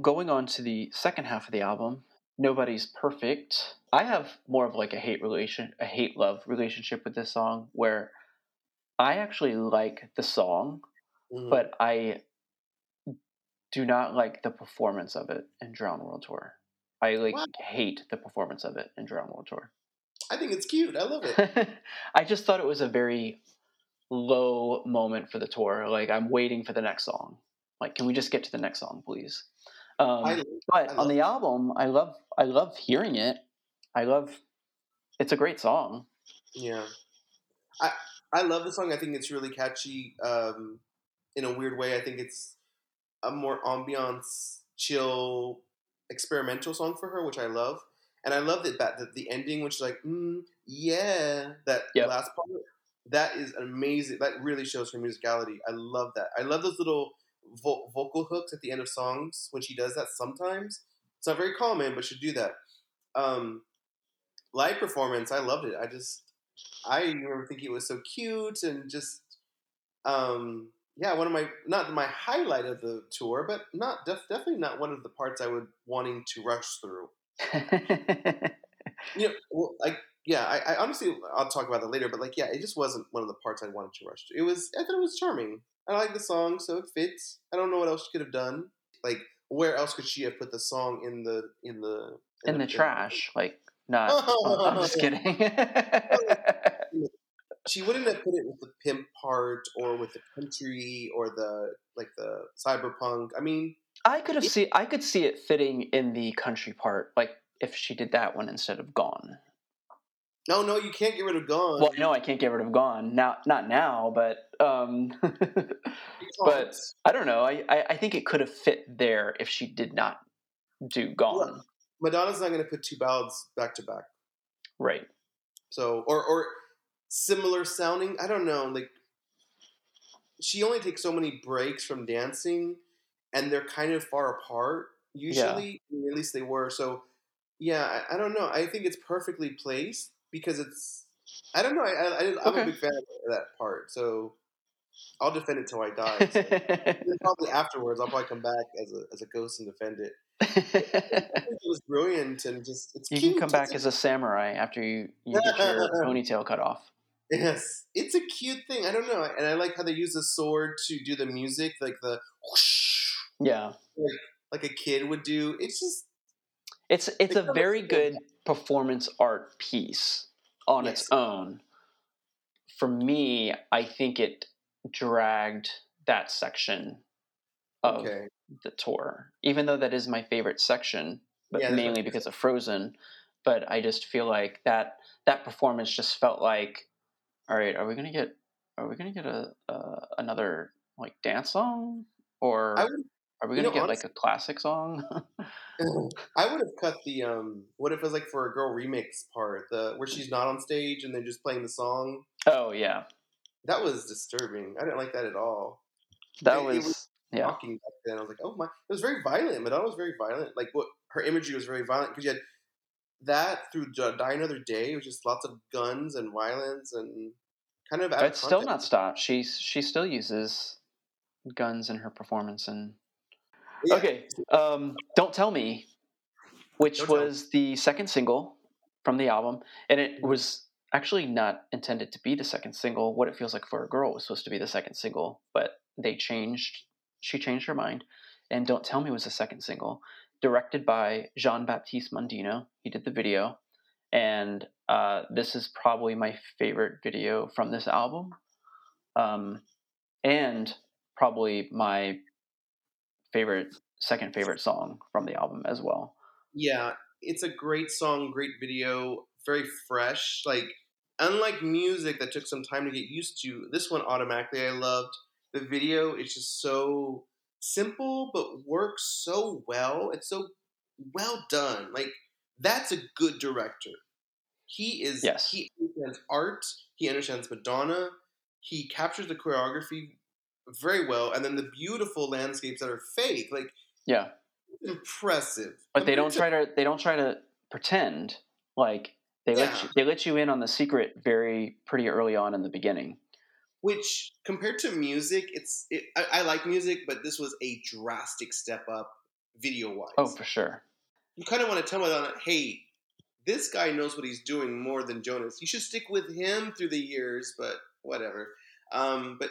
going on to the second half of the album, Nobody's Perfect. I have more of like a hate relation, a hate love relationship with this song, where I actually like the song, Mhm. but I do not like the performance of it in Drowned World Tour. I like Wow. hate the performance of it in Drowned World Tour. I think it's cute. I love it. I just thought it was a very low moment for the tour. Like I'm waiting for the next song. Like, can we just get to the next song, please? Um, I, but I on the album, I love I love hearing it. I love it's a great song. yeah. I I love the song. I think it's really catchy. Um, in a weird way, I think it's a more ambiance, chill, experimental song for her, which I love. And I love that that, that the ending, which is like, mm, yeah, that Yep. last part. That is amazing. That really shows her musicality. I love that. I love those little vo- vocal hooks at the end of songs when she does that. Sometimes it's not very common, but she do that. Um, live performance, I loved it. I just, I remember thinking it was so cute and just, um, yeah, one of my not my highlight of the tour, but not def- definitely not one of the parts I would wanting to rush through. You know, well, like yeah, I, I honestly I'll talk about that later, but like yeah, it just wasn't one of the parts I wanted to rush through. It was I thought it was charming. I like the song, so it fits. I don't know what else she could have done. Like where else could she have put the song in the in the in the trash, like not. I'm just kidding. she wouldn't have put it with the pimp part or with the country or the like the cyberpunk. I mean, I could have see I could see it fitting in the country part, like if she did that one instead of Gone. No, no, you can't get rid of Gone. Well, no, I can't get rid of Gone now, not now, but um, but. I don't know. I, I I think it could have fit there if she did not do Gone. Madonna's not going to put two ballads back to back. Right. So or or similar sounding. I don't know. Like she only takes so many breaks from dancing, and they're kind of far apart. Usually, at least they were. So yeah, I, I don't know. I think it's perfectly placed because it's. I don't know. I, I, I'm Okay. a big fan of that part. So I'll defend it till I die. So. Probably afterwards, I'll probably come back as a as a ghost and defend it. It was brilliant and just it's you cute. can come back It's as a samurai after you, you get your ponytail cut off. Yes, it's a cute thing. I don't know, and I like how they use the sword to do the music, like the whoosh, Yeah. like a kid would do. It's just It's it's a very good performance art piece on its own. For me, I think it dragged that section of okay. the tour, even though that is my favorite section, but Yeah, mainly because of Frozen. But I just feel like that that performance just felt like, all right, are we gonna get are we gonna get a uh, another like dance song or I would are we gonna know, get like a classic song? I would have cut the um. What if it was like for a girl remix part, the where she's not on stage and they're just playing the song. oh yeah, That was disturbing. I didn't like that at all. that It- it was, was yeah. Back then, I was like, oh my, it was very violent. Madonna was very violent. Like what her imagery was very violent because you had that through Die Another Day. It was just lots of guns and violence and kind of. out of It's still not stopped. She's she still uses guns in her performance and Yeah. okay. Um, Don't tell me, which Don't was the second single from the album, and it Mhm. was actually not intended to be the second single. What it feels like for a girl was supposed to be the second single, but they changed. She changed her mind, and Don't Tell Me was the second single, directed by Jean Baptiste Mondino. He did the video, and uh, this is probably my favorite video from this album, um, and probably my favorite second favorite song from the album as well. Yeah, it's a great song, great video, very fresh. Like, unlike music that took some time to get used to, this one automatically I loved. The video is just so simple, but works so well. It's so well done. Like, that's a good director. He is, Yes. he understands art, he understands Madonna, he captures the choreography very well, and then the beautiful landscapes that are fake. Like, Yeah, impressive. but they don't try to they don't try to pretend like they let you, they let you in on the secret very pretty early on in the beginning. which compared to music it's it, I, I like music but this was a drastic step up video wise. Oh, for sure. You kind of want to tell Madonna, hey, this guy knows what he's doing more than Jonas. You should stick with him through the years, but whatever. Um, but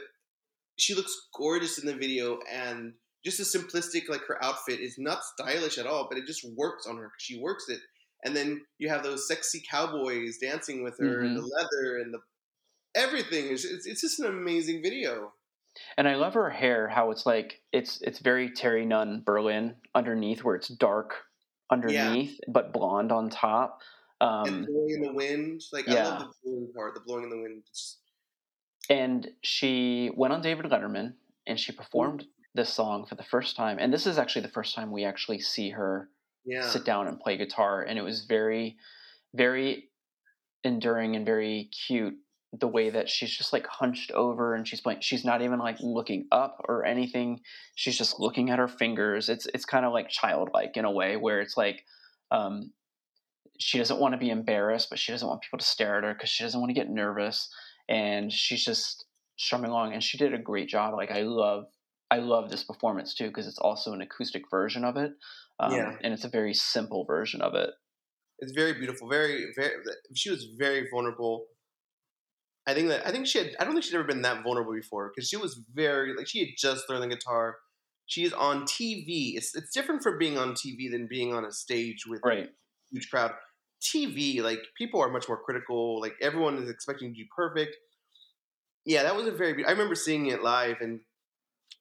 she looks gorgeous in the video, and just as simplistic like her outfit is not stylish at all, but it just works on her she works it. And then you have those sexy cowboys dancing with her, and the Mhm. leather, and the everything. It's, it's, just an amazing video. And I love her hair, how it's like it's it's very Terri Nunn Berlin underneath, where it's dark underneath but blonde on top. and Um, blowing in the wind, like I love the blowing part, the blowing in the wind. It's just- and she went on David Letterman and she performed this song for the first time. And this is actually the first time we actually see her yeah, sit down and play guitar. And it was very very enduring and very cute the way that she's just like hunched over and she's playing she's not even like looking up or anything. She's just looking at her fingers. It's it's kind of like childlike in a way where it's like um she doesn't want to be embarrassed but she doesn't want people to stare at her because she doesn't want to get nervous and she's just strumming along and she did a great job like i love i love this performance too because it's also an acoustic version of it um, Yeah. and it's a very simple version of it it's very beautiful. Very, very. She was very vulnerable. I think that I think she had. I don't think she'd ever been that vulnerable before because she was very like she had just learned the guitar. She's on TV. It's it's different from being on TV than being on a stage with right a huge crowd. TV, like people are much more critical. Like everyone is expecting you to be perfect. Yeah, that was a very. be- I remember seeing it live, and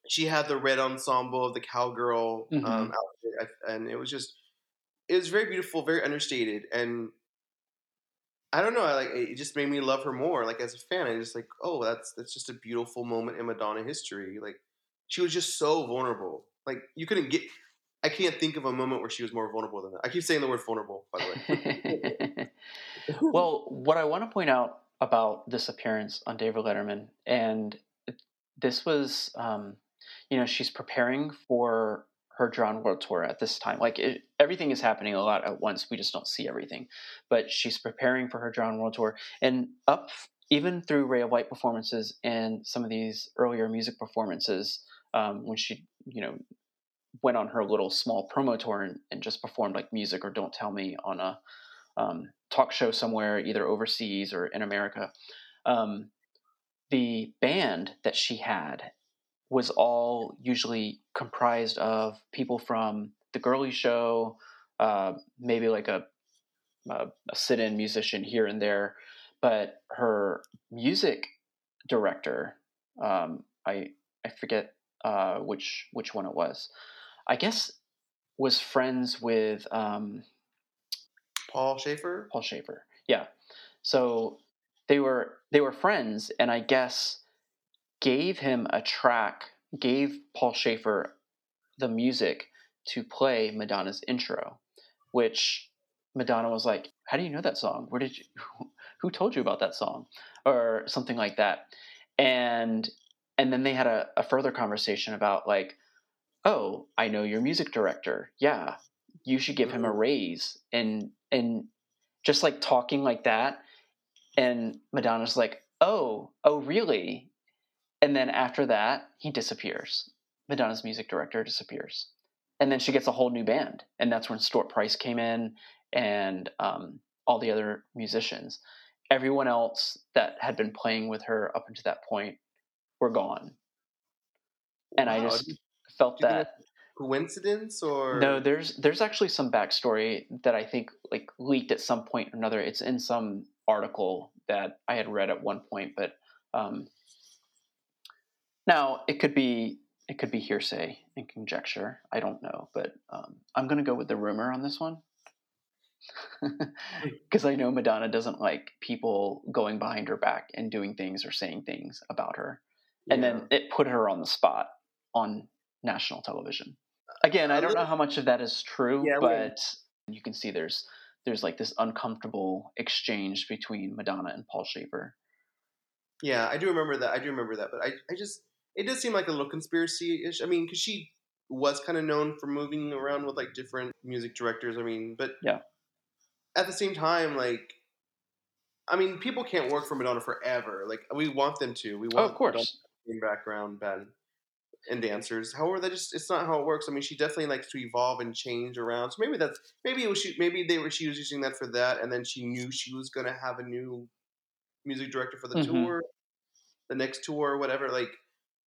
she had the red ensemble of the cowgirl Mhm. um, outfit, and it was just, it was very beautiful, very understated, and I don't know. I like it. Just made me love her more. Like as a fan, I just like, oh, that's that's just a beautiful moment in Madonna history. Like she was just so vulnerable. Like you couldn't get. I can't think of a moment where she was more vulnerable than that. I keep saying the word vulnerable, by the way. well, what I want to point out about this appearance on David Letterman, and this was, um, you know, she's preparing for her Drowned World Tour at this time. Like it, everything is happening a lot at once. We just don't see everything, but she's preparing for her Drowned World Tour, and up even through Ray of Light performances and some of these earlier music performances, um, when she, you know, went on her little small promo tour and, and just performed like music or Don't Tell Me on a um, talk show somewhere, either overseas or in America. Um, the band that she had was all usually comprised of people from the girly show, uh, maybe like a, a, a sit-in musician here and there, but her music director, um, I I forget uh, which which one it was. I guess was friends with um, Paul Shaffer. Paul Shaffer. Yeah. So they were they were friends, and I guess gave him a track, gave Paul Shaffer the music to play Madonna's intro, which Madonna was like, "How do you know that song? Where did you? Who told you about that song?" Or something like that. And and then they had a, a further conversation about like, "Oh, I know your music director. Yeah, you should give him a Mm. raise." And and just like talking like that, and Madonna's like, "Oh, oh, really?" And then after that, he disappears. Madonna's music director disappears. And then she gets a whole new band. And that's when Stuart Price came in and um, all the other musicians. Everyone else that had been playing with her up until that point were gone. And I just felt that coincidence or no, there's there's actually some backstory that I think like leaked at some point or another. It's in some article that I had read at one point, but um, now it could be it could be hearsay and conjecture. I don't know, but um, I'm going to go with the rumor on this one because I know Madonna doesn't like people going behind her back and doing things or saying things about her, and Yeah. then it put her on the spot on national television. Again, I don't know how much of that is true, Yeah, but you can see there's there's like this uncomfortable exchange between Madonna and Paul Shaffer. Yeah, I do remember that. I do remember that, but I, I just it does seem like a little conspiracy ish. I mean, because she was kind of known for moving around with like different music directors. I mean, but Yeah. at the same time, like, I mean, people can't work for Madonna forever. Like, we want them to. We Oh, want of course. Background band. And dancers. However, that just it's not how it works. I mean, she definitely likes to evolve and change around. So maybe that's maybe it was she maybe they were she was using that for that, and then she knew she was gonna have a new music director for the Mhm. tour, the next tour, whatever. Like,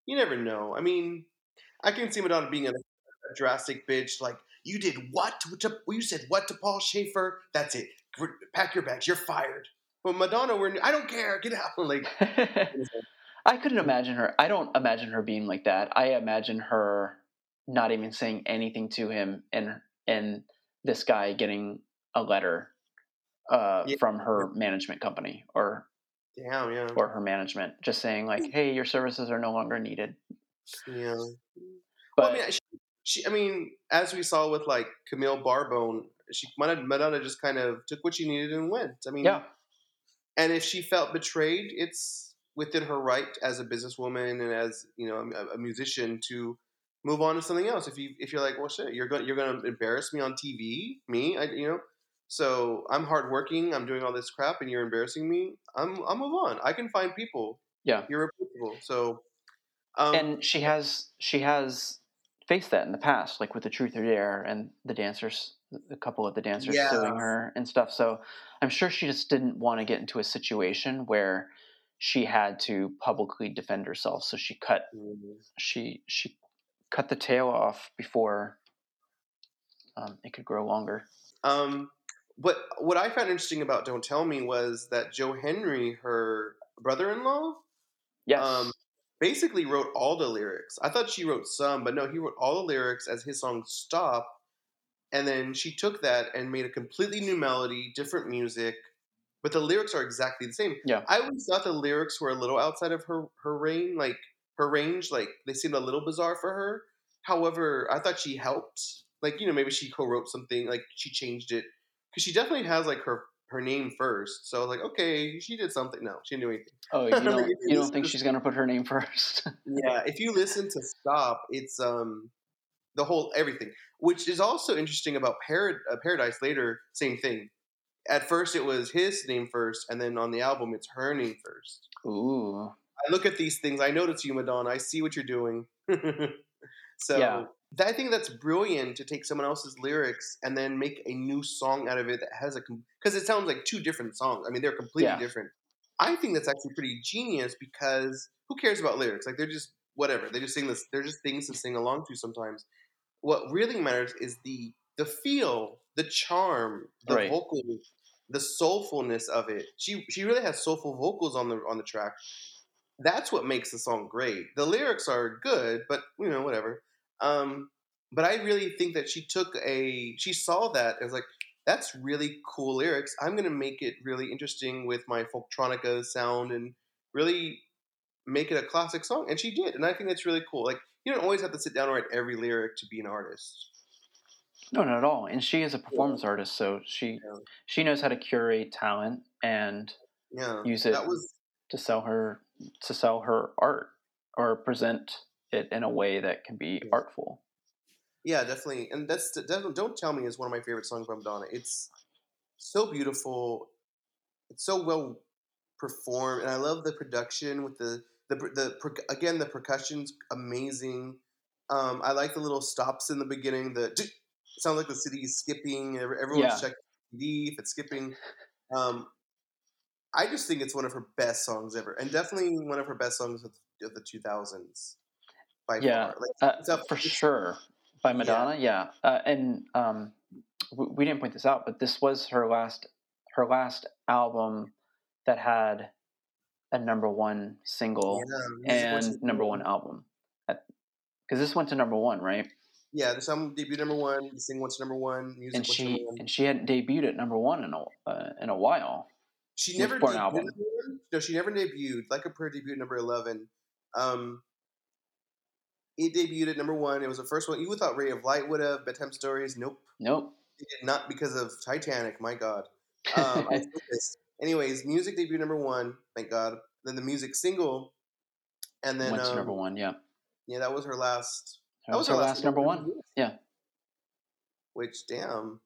you never know. I mean, I can see Madonna being a, a drastic bitch. Like, you did what to, to you said what to Paul Shaffer? That's it. Pack your bags. You're fired. But Madonna, we're I don't care. Get out. Like, I couldn't imagine her. I don't imagine her being like that. I imagine her not even saying anything to him, and and this guy getting a letter uh, Yeah. from her management company or damn, yeah, or her management, just saying like, "Hey, your services are no longer needed." yeah. But well, I mean, she, she, I mean, as we saw with like Camille Barbone, she Madonna, Madonna just kind of took what she needed and went. I mean, yeah, and if she felt betrayed, it's within her right as a businesswoman and as you know a, a musician to move on to something else. If you if you're like, well, shit, you're going you're going to embarrass me on TV, me, I, you know. So I'm hardworking. I'm doing all this crap, and you're embarrassing me. I'm I'll move on. I can find people. Yeah. you're irreplaceable. So, um, and she has she has faced that in the past, like with the Truth or Dare and the dancers, a couple of the dancers Yeah. suing her and stuff. So I'm sure she just didn't want to get into a situation where she had to publicly defend herself. So she cut she she cut the tail off before um, it could grow longer. Um, what what I found interesting about Don't Tell Me was that Joe Henry, her brother-in-law, Yes. um, basically wrote all the lyrics. I thought she wrote some, but no, he wrote all the lyrics as his song "Stop," and then she took that and made a completely new melody, different music, but the lyrics are exactly the same. Yeah. I always thought the lyrics were a little outside of her her range, like her range, like they seemed a little bizarre for her. However, I thought she helped. Like you know, maybe she co-wrote something, like she changed it because she definitely has like her her name first. So I was like, okay, she did something. No, she didn't do anything. oh, you don't you you don't think she's gonna put her name first? Yeah, if you listen to Stop, it's um the whole everything, which is also interesting about Parad- uh, Paradise. Later, same thing. At first, it was his name first, and then on the album, it's her name first. Ooh. I look at these things. I notice you, Madonna. I see what you're doing. so Yeah. I think that's brilliant to take someone else's lyrics and then make a new song out of it that has a because it sounds like two different songs. I mean, they're completely Yeah. different. I think that's actually pretty genius because who cares about lyrics? Like they're just whatever. They just sing this. They're just things to sing along to sometimes. What really matters is the the feel, the charm, the Right. vocal, the soulfulness of it. She she really has soulful vocals on the on the track. That's what makes the song great. The lyrics are good, but you know whatever. Um, but I really think that she took a she saw that as like that's really cool lyrics. I'm gonna make it really interesting with my folktronica sound and really make it a classic song. And she did, and I think that's really cool. Like you don't always have to sit down and write every lyric to be an artist. No, not at all. And she is a performance artist, so she Yeah. she knows how to curate talent and Yeah, Use it. That was to sell her to sell her art or present it in a way that can be Yeah. artful. Yeah, definitely. And that's definitely Don't Tell Me is one of my favorite songs by Madonna. It's so beautiful. It's so well performed, and I love the production with the the the again the percussion's amazing. Um, I like the little stops in the beginning. The it sounds like the city is skipping. Everyone's Yeah. checking CD if it's skipping. Um, I just think it's one of her best songs ever, and definitely one of her best songs of, of the two thousands. By Yeah, far, like, Uh, for sure. By Madonna, yeah. Uh, and um, w- we didn't point this out, but this was her last her last album that had a number one single Yeah, and number one album. Because this went to number one, right? Yeah, the song debuted number one. The single went to number one. Music And she one. and she hadn't debuted at number one in a uh, in a while. She never for an debuted album. No, she never debuted. Like a Prayer debuted number eleven. Um, it debuted at number one. It was the first one. You would thought Ray of Light would have. Bedtime Stories. Nope. Nope. It did not because of Titanic. My God. Um, I this. Anyways, music debuted number one. Thank God. Then the music single, and then went to um, number one. Yeah, Yeah, that was her last. That was her last number one. Yeah. Which damn,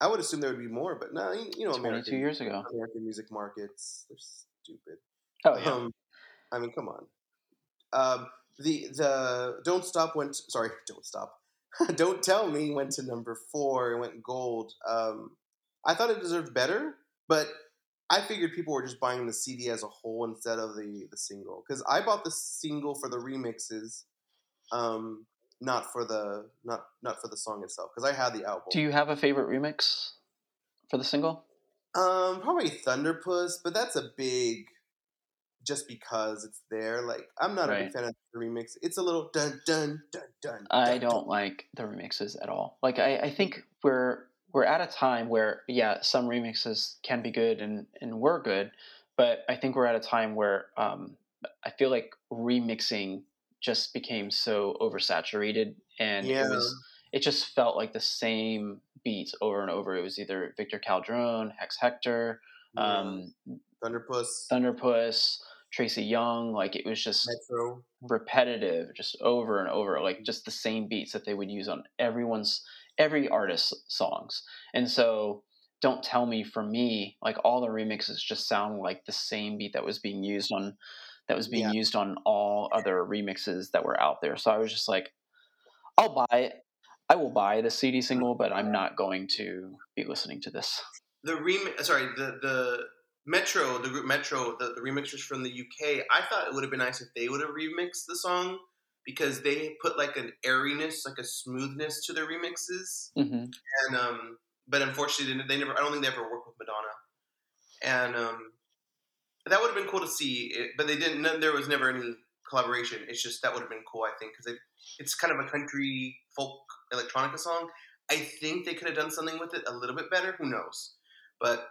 I would assume there would be more, but no, you, you know, Twenty two American, years ago. American music markets, they're stupid. Oh yeah. Um, I mean, come on. Um, the the Don't Stop went. Sorry, Don't Stop. Don't Tell Me went to number four and went gold. Um, I thought it deserved better, but I figured people were just buying the CD as a whole instead of the the single because I bought the single for the remixes, um, not for the not not for the song itself because I had the album. Do you have a favorite remix for the single? Um, probably Thunderpuss, but that's a big. Just because it's there, like I'm not a big fan of the remix. It's a little dun dun dun dun. I dun, don't like the remixes at all. Like I, I think we're we're at a time where yeah, some remixes can be good and and were good, but I think we're at a time where um, I feel like remixing just became so oversaturated and Yeah. it was it just felt like the same beats over and over. It was either Victor Calderon, Hex Hector, Yeah. um, Thunderpuss, Thunderpuss, Tracy Young. Like it was just Metro. repetitive just over and over like just the same beats that they would use on everyone's every artist's songs and so don't tell me for me like all the remixes just sound like the same beat that was being used on that was being Yeah. used on all other remixes that were out there so i was just like i'll buy it i will buy the cd single but i'm not going to be listening to this the remix. Sorry, the the Metro, the group Metro, the, the remixers from the UK. I thought it would have been nice if they would have remixed the song because they put like an airiness, like a smoothness to their remixes. hmm And um, but unfortunately, they- never. I don't think they ever worked with Madonna. And um, have been cool to see. It, but they didn't. no- There was never any collaboration. It's just that would have been cool. I think because it, it's kind of a country folk electronica song. I think they could have done something with it a little bit better. Who knows? But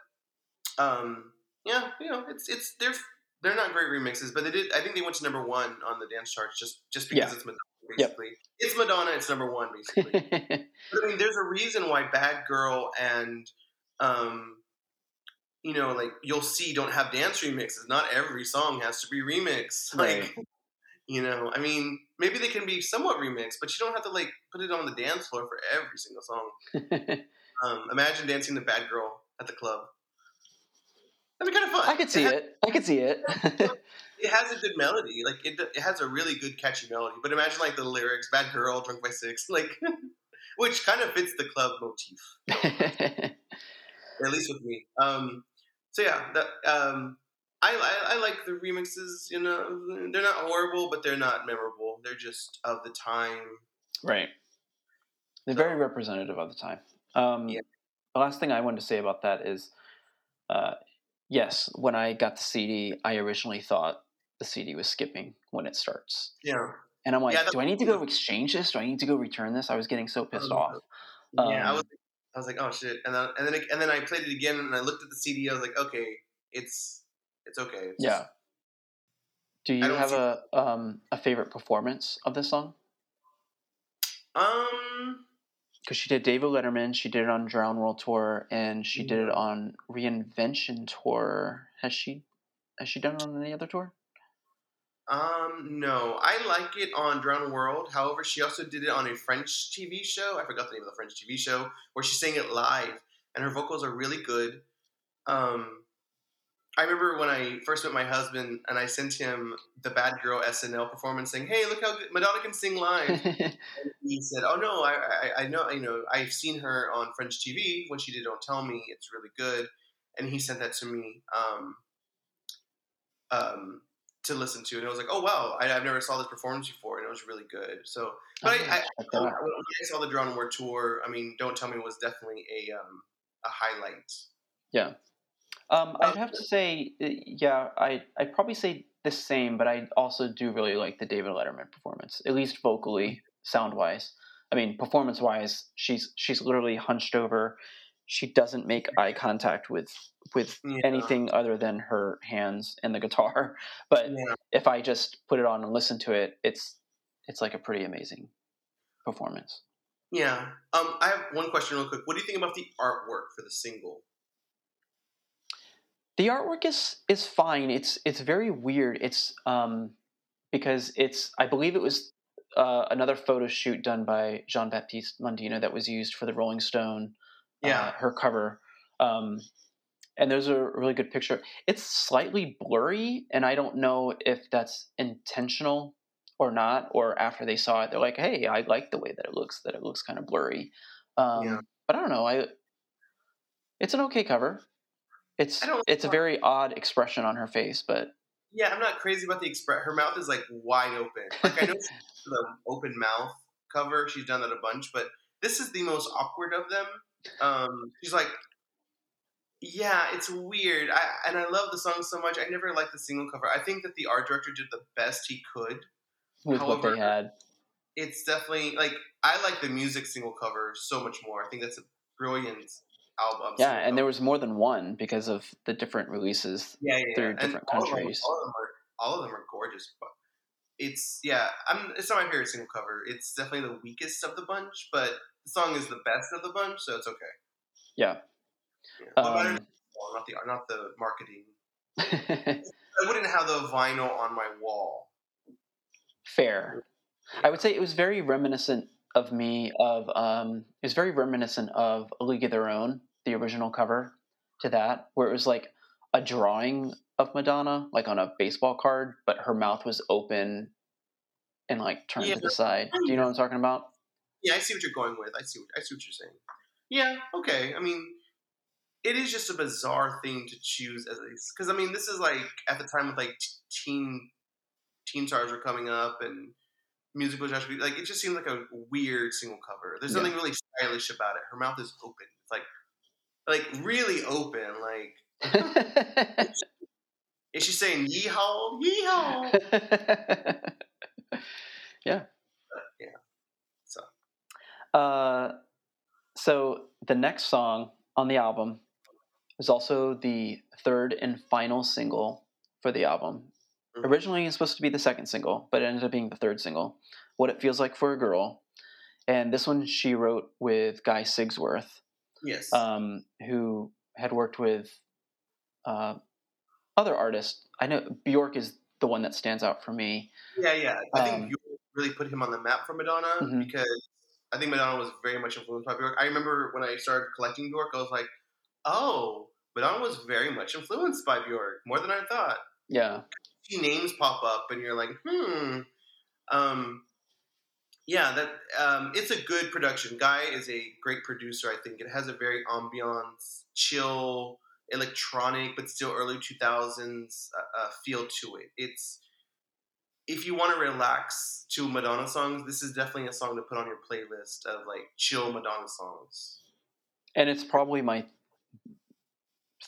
um, yeah, you know, it's it's they're they're not great remixes, but they did. I think they went to number one on the dance charts just just because Yeah. it's Madonna. Yep. Basically, it's Madonna. It's number one, basically. But I mean, there's a reason why Bad Girl and, um, you know, like you'll see don't have dance remixes. Not every song has to be remixed. Like, you know, I mean, maybe they can be somewhat remixed, but you don't have to like put it on the dance floor for every single song. Um, imagine dancing the Bad Girl at the club. That'd be kind of fun. i could see has, it i could see it It has a good melody. Like it, it has a really good catchy melody. But imagine like the lyrics, "Bad Girl, drunk by six, like, which kind of fits the club motif. at least with me. Um, so yeah, that, um, I, I I like the remixes. You know, they're not horrible, but they're not memorable. They're just of the time. Right. They're very representative of the time. Um, Yeah. The last thing I wanted to say about that is, uh, yes, when I got the CD, I originally thought the CD was skipping when it starts, Yeah, and I'm like, Yeah, do I need to go exchange this? Do I need to go return this? I was getting so pissed Um, off. yeah. I Um, was I was like, oh shit, and then and then and then I played it again, and I looked at the CD. I was like, okay, it's it's okay. It's Yeah. Do you have a um, a favorite performance of this song? Um. Because she did David Letterman, she did it on Drowned World Tour, and she did it on Reinvention Tour. Has she has she done it on any other tour? Um, no, I like it on Drowned World. However, she also did it on a French TV show. I forgot the name of the French TV show where she sang it live, and her vocals are really good. Um, I remember when I first met my husband, and I sent him the Bad Girl SNL performance, saying, "Hey, look how good Madonna can sing live." and he said, "Oh no, I, I I know you know I've seen her on French TV when she did Don't Tell Me. It's really good." And he sent that to me um, um, to listen to, and it was like, "Oh wow, I, I've never saw this performance before, and it was really good." So, but I'm I, I, when. I saw the Drowned World tour, I mean, Don't Tell Me was definitely a um, a highlight. Yeah, um, Uh, I'd have to say, uh, yeah, I I'd probably say the same, but I also do really like the David Letterman performance, at least vocally, sound wise. I mean, performance wise, she's she's literally hunched over. She doesn't make eye contact with with Yeah. anything other than her hands and the guitar. But Yeah. if I just put it on and listen to it, it's it's like a pretty amazing performance. Yeah. Um, I have one question real quick. What do you think about the artwork for the single? the artwork is is fine it's it's very weird it's um because it's i believe it was uh, another photo shoot done by jean baptiste mondino that was used for the rolling stone Yeah. uh, her cover um and there's a really good picture it's slightly blurry and i don't know if that's intentional or not, or after they saw it, they're like, "Hey, I like the way that it looks. That it looks kind of blurry." Um, Yeah. But I don't know. I it's an okay cover. It's it's a very odd expression on her face, but Yeah, I'm not crazy about the express. Her mouth is like wide open. Like I know the open mouth cover. She's done that a bunch, but this is the most awkward of them. Um, she's like, yeah, it's weird. I and I love the song so much. I never liked the single cover. I think that the art director did the best he could. with what they had, It's definitely like I like the music single cover so much more. I think that's a brilliant album. yeah, and there was more than one because of the different releases. yeah, yeah, through yeah. And different all of them- countries. All of, them are all of them are gorgeous. It's yeah, I'm. It's not my favorite single cover. It's definitely the weakest of the bunch, but the song is the best of the bunch, so it's okay. Yeah. Yeah. Um, song, not the not the marketing. I wouldn't have the vinyl on my wall. Fair. I would say it was very reminiscent of me of um it was very reminiscent of A League of Their Own, the original cover to that, where it was like a drawing of Madonna, like on a baseball card, but her mouth was open and like turned Yeah. to the side. Do you know what I'm talking about? Yeah, I see what you're going with. I see. What, I see what you're saying. Yeah. Okay. I mean, it is just a bizarre thing to choose as a because I mean this is like at the time with like teen teen stars were coming up and music was actually like it just seemed like a weird single cover. There's Yeah. something really stylish about it. Her mouth is open. It's like like really open. Like is she saying yeehaw yeehaw? yeah. Yeah. So Uh, so the next song on the album is also the third and final single for the album. Mhm. Originally, it was supposed to be the second single, but it ended up being the third single. What it feels like for a girl, and this one she wrote with Guy Sigsworth, yes. um, who had worked with uh, other artists. I know Bjork is the one that stands out for me. Yeah, yeah. I think Um, Bjork really put him on the map for Madonna Mhm. because I think Madonna was very much influenced by Bjork. I remember when I started collecting Bjork, I was like, oh, Madonna was very much influenced by Bjork, more than I thought. Yeah, See names pop up, and you're like, hmm. Um, yeah, that um, it's a good production. Guy is a great producer. I think it has a very ambiance, chill, electronic, but still early 2000s uh, uh, feel to it. It's if you want to relax to Madonna songs, this is definitely a song to put on your playlist of like chill Madonna songs. and it's probably my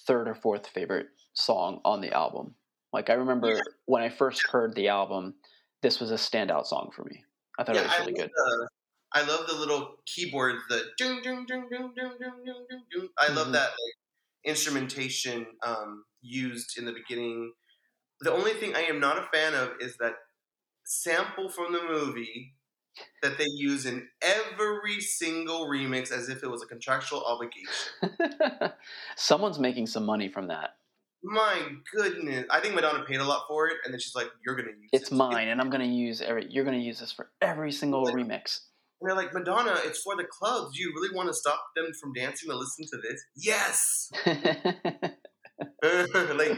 third or fourth favorite song on the album. Like I remember Yeah. when I first heard the album, this was a standout song for me. I thought it was really good. The, I love the little keyboards, the ding ding ding ding ding ding ding. I love Mhm. that like, instrumentation um, used in the beginning. The only thing I am not a fan of is that sample from the movie that they use in every single remix as if it was a contractual obligation. Someone's making some money from that. My goodness, I think Madonna paid a lot for it, and then she's like, "You're gonna use It's it." mine, and I'm gonna use every. You're gonna use this for every single remix. And they're like, Madonna, it's for the clubs. Do you really want to stop them from dancing to listen to this? Yes. like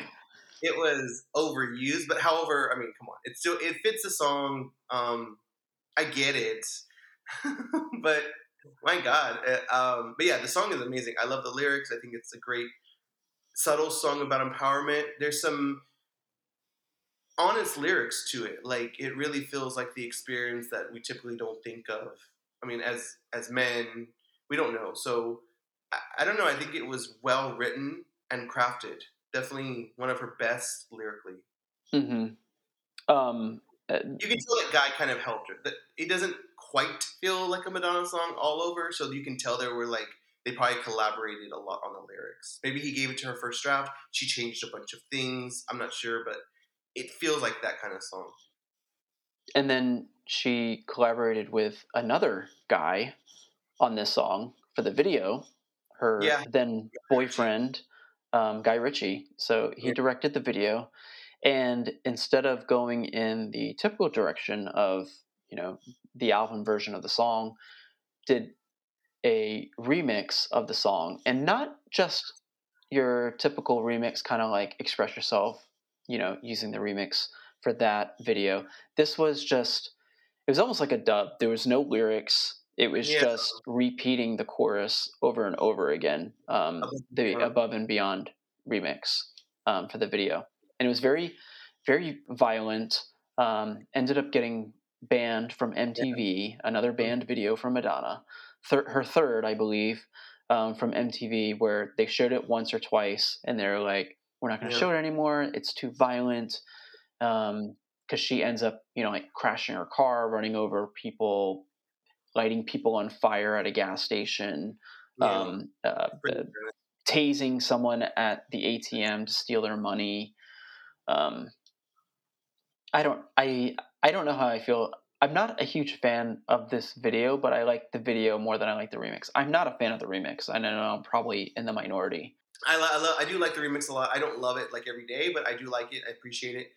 it was overused, but however, I mean, come on, it still it fits the song. Um, I get it, but my God, uh, um, but yeah, the song is amazing. I love the lyrics. I think it's a great, subtle song about empowerment. There's some honest lyrics to it. Like it really feels like the experience that we typically don't think of. I mean, as as men, we don't know. So I, I don't know. I think it was well written and crafted. Definitely one of her best lyrically. Mm-hmm. Um, uh, You can tell that guy kind of helped her. That it doesn't quite feel like a Madonna song all over, so you can tell there were like they probably collaborated a lot on the lyrics. Maybe he gave it to her first draft. She changed a bunch of things. I'm not sure, but it feels like that kind of song. And then she collaborated with another guy on this song for the video. Her Yeah. then boyfriend, um, Guy Ritchie. So he directed the video, and instead of going in the typical direction of you know the album version of the song, did a remix of the song, and not just your typical remix, kind of like express yourself, you know, using the remix for that video. This was just it was almost like a dub. There was no lyrics. It was Yeah. just repeating the chorus over and over again. Um, the Above and Beyond remix um, for the video, and it was very, very violent. Um, ended up getting banned from MTV. Another banned video from Madonna. Thir- her third, I believe, um, from MTV, where they showed it once or twice, and they're like, "We're not going to Yeah. show it anymore. It's too violent." Because she ends up, you know, like crashing her car, running over people, lighting people on fire at a gas station, Yeah. um, uh, uh, tasing someone at the ATM to steal their money. Um, I don't, I, I don't know how I feel. I'm not a huge fan of this video, but I like the video more than I like the remix. I'm not a fan of the remix. I know I'm probably in the minority. I, lo- I, lo- I do like the remix a lot. I don't love it like every day, but I do like it. I appreciate it.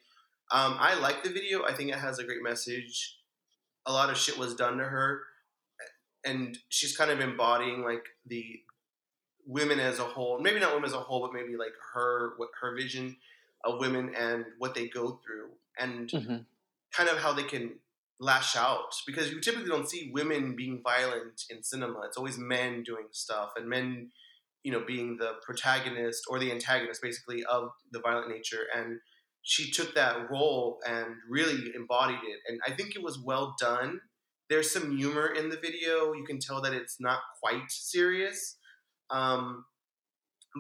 Um, I like the video. I think it has a great message. A lot of shit was done to her, and she's kind of embodying like the women as a whole. Maybe not women as a whole, but maybe like her what her vision of women and what they go through, and hmm kind of how they can lash out because you typically don't see women being violent in cinema. It's always men doing stuff and men, you know, being the protagonist or the antagonist basically of the violent nature. And she took that role and really embodied it. And I think it was well done. There's some humor in the video. You can tell that it's not quite serious. Um,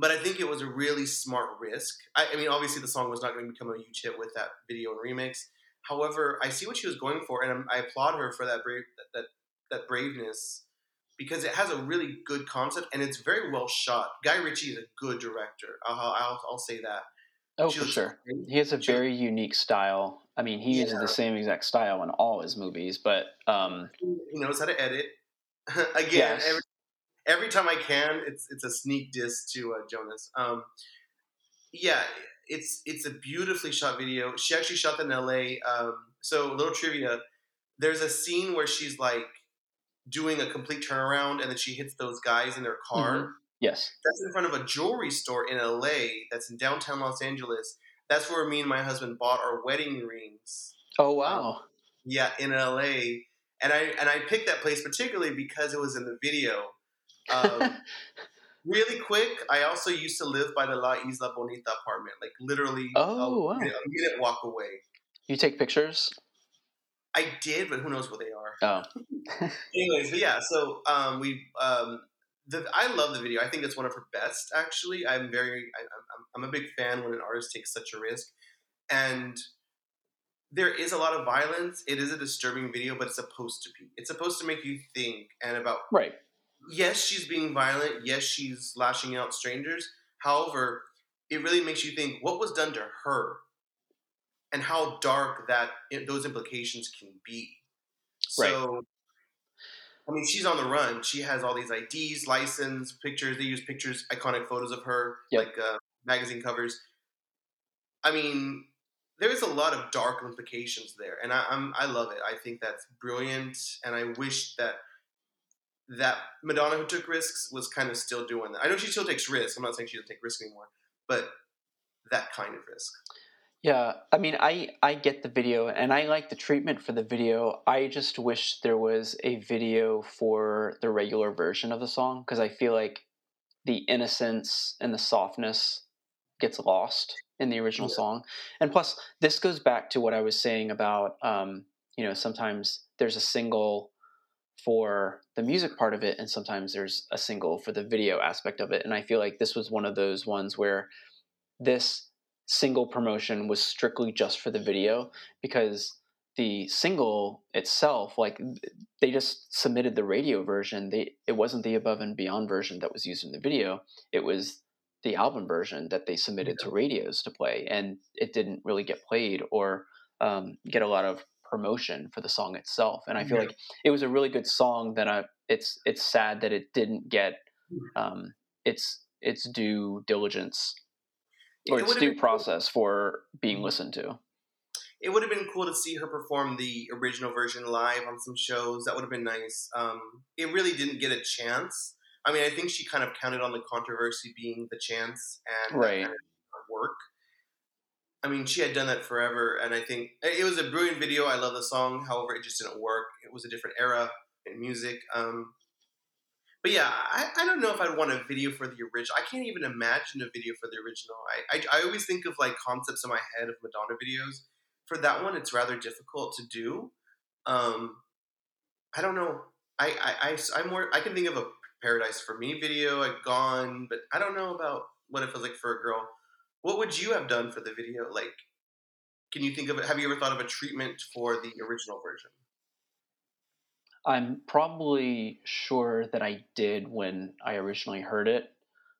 but I think it was a really smart risk. I, I mean, obviously, the song was not going to become a huge hit with that video and remix. However, I see what she was going for, and I'm, applaud her for that brave that, that that braveness because it has a really good concept and it's very well shot. Guy Ritchie is a good director. I'll I'll, I'll say that. Oh, for sure. great. He has a very unique style. I mean, he uses the same exact style in all his movies, but um, He knows how to edit. Again, Yes. every every time I can, it's it's a sneak diss to uh, Jonas. Um, yeah, it's it's a beautifully shot video. She actually shot that in L.A. Um, so, a little trivia: there's a scene where she's like doing a complete turnaround, and then she hits those guys in their car. Mhm. Yes. That's in front of a jewelry store in L.A. That's in downtown Los Angeles. That's where me and my husband bought our wedding rings. Oh, wow. Yeah, in LA, and I and I picked that place particularly because it was in the video. Um, really quick, I also used to live by the La Isla Bonita apartment, like literally Oh, a, wow. minute, a minute walk away. you take pictures? I did, but who knows what they are. Oh. Anyways, but yeah, so um, we um, the, I love the video. I think it's one of her best. Actually, I'm very I, I'm, I'm a big fan when an artist takes such a risk, and there is a lot of violence. It is a disturbing video, but it's supposed to be. It's supposed to make you think and about. Right. Yes, she's being violent. Yes, she's lashing out strangers. However, it really makes you think what was done to her, and how dark that those implications can be. Right. So, I mean, she's on the run. She has all these IDs, license, pictures. They use pictures, iconic photos of her, Yep. like uh, magazine covers. I mean, there is a lot of dark implications there, and I, I'm I love it. I think that's brilliant, and I wish that that Madonna who took risks was kind of still doing that. I know she still takes risks. I'm not saying she doesn't take risks anymore, but that kind of risk. Yeah, I mean, I I get the video and I like the treatment for the video. I just wish there was a video for the regular version of the song because I feel like the innocence and the softness gets lost in the original Yeah. song. And plus, this goes back to what I was saying about, um, you know, sometimes there's a single for the music part of it, and sometimes there's a single for the video aspect of it. And I feel like this was one of those ones where this single promotion was strictly just for the video because the single itself like they just submitted the radio version. They it wasn't the above and beyond version that was used in the video. It was the album version that they submitted to radios to play and it didn't really get played or um, get a lot of promotion for the song itself and i feel Yeah. like it was a really good song that I, it's it's sad that it didn't get um, its its due diligence or It its would've due been- process for being Mhm. listened to. it would have been cool to see her perform the original version live on some shows. That would have been nice. Um, it really didn't get a chance. I mean, I think she kind of counted on the controversy being the chance and Right. kind of work. I mean, she had done that forever, and I think it was a brilliant video. I love the song. However, it just didn't work. It was a different era in music. Um, but yeah, I, I don't know if I'd want a video for the original. I can't even imagine a video for the original. I, I, I always think of like concepts in my head of Madonna videos. For that one, it's rather difficult to do. Um, I don't know. I, I, I, I more I can think of a Paradise for Me video, a Gone, but I don't know about what it feels like for a girl. What would you have done for the video? Like, can you think of it? Have you ever thought of a treatment for the original version? I'm probably sure that I did when I originally heard it,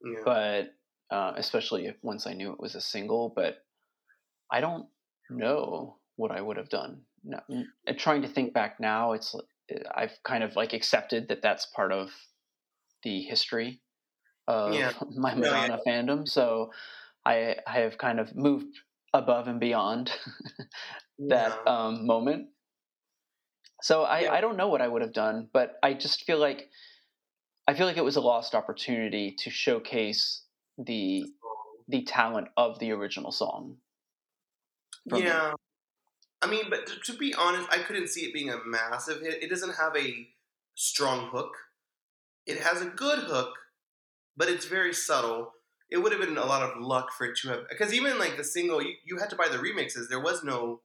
yeah. but uh, especially if, once I knew it was a single. But I don't know what I would have done. No, trying to think back now, it's I've kind of like accepted that that's part of the history of yeah. my Madonna no, fandom. So I I have kind of moved above and beyond that yeah. um, moment so I, yeah. I don't know what I would have done, but I just feel like I feel like it was a lost opportunity to showcase the oh. the talent of the original song. Yeah. Me. I mean, but to, to, be honest, I couldn't see it being a massive hit. It doesn't have a strong hook. It has a good hook, but it's very subtle. It would have been a lot of luck for it to have because even like the single, you, you had to buy the remixes. There was no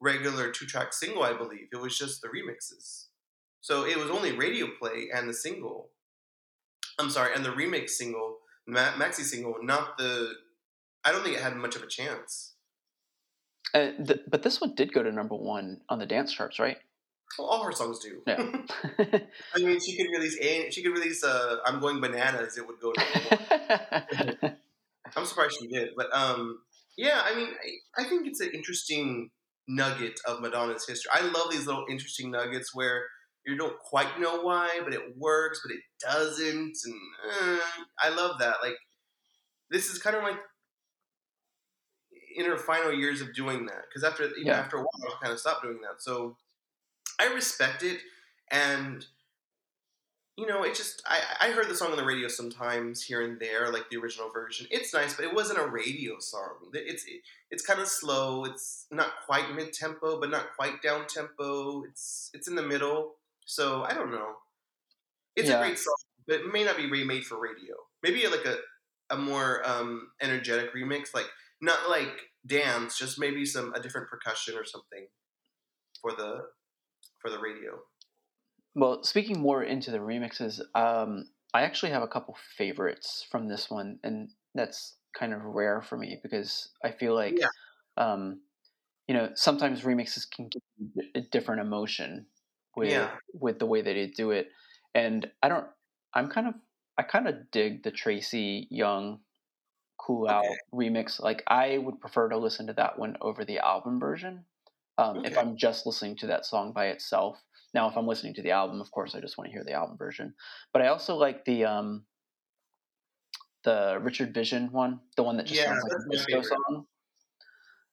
regular two track single, I believe. It was just the remixes. So it was only radio play and the single. I'm sorry, and the remix single, maxi single, not the. I don't think it had much of a chance. Uh, the, but this one did go to number one on the dance charts, right? Well, all her songs do. Yeah. I mean, she could release a, she could release uh, "I'm Going Bananas." It would go to. Number one. I'm surprised she did, but um, yeah. I mean, I, I think it's an interesting nugget of Madonna's history. I love these little interesting nuggets where you don't quite know why, but it works, but it doesn't, and uh, I love that. Like this is kind of like in her final years of doing that because after you know, after a while, I kind of stopped doing that. So I respect it, and you know, it just I, I heard the song on the radio sometimes here and there, like the original version. It's nice, but it wasn't a radio song. It's it, it's kind of slow. It's not quite mid tempo, but not quite down tempo. It's it's in the middle. So I don't know. It's yeah. a great song, but it may not be remade for radio. Maybe like a a more um, energetic remix, like not like dance, just maybe some a different percussion or something for the for the radio. Well, speaking more into the remixes, um, I actually have a couple favorites from this one, and that's kind of rare for me because I feel like, yeah. um, you know, sometimes remixes can give a different emotion with yeah. with the way that they do it, and I don't. I'm kind of I kind of dig the Tracy Young Cool Out okay. remix. Like I would prefer to listen to that one over the album version. Um, okay. If I'm just listening to that song by itself, now, if I'm listening to the album, of course, I just want to hear the album version. But I also like the um, the Richard Vission one, the one that just yeah, sounds like a disco song.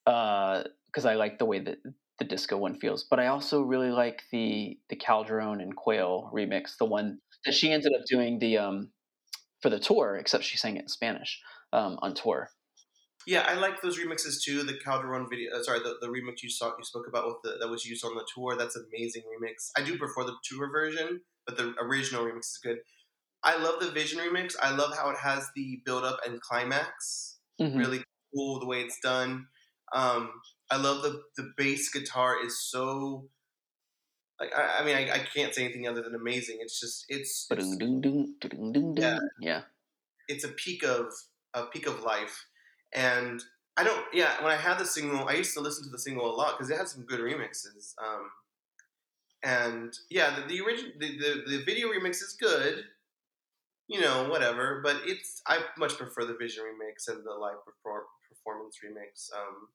Because uh, I like the way that the disco one feels. But I also really like the the Calderone and Quayle remix, the one that she ended up doing the um, for the tour, except she sang it in Spanish um, on tour. Yeah, I like those remixes too. The Calderone video, uh, sorry, the, the remix you saw you spoke about with the, that was used on the tour. That's amazing remix. I do prefer the tour version, but the original remix is good. I love the Vission remix. I love how it has the build up and climax. Mm-hmm. Really cool the way it's done. Um, I love the the bass guitar is so. Like I, I mean, I, I, can't say anything other than amazing. It's just it's, it's yeah, yeah. It's a peak of a peak of life and I don't, yeah, when I had the single, I used to listen to the single a lot because it had some good remixes. Um, and yeah, the, the original, the, the, the video remix is good, you know, whatever. But it's I much prefer the Vission remix and the live performance remix. Um,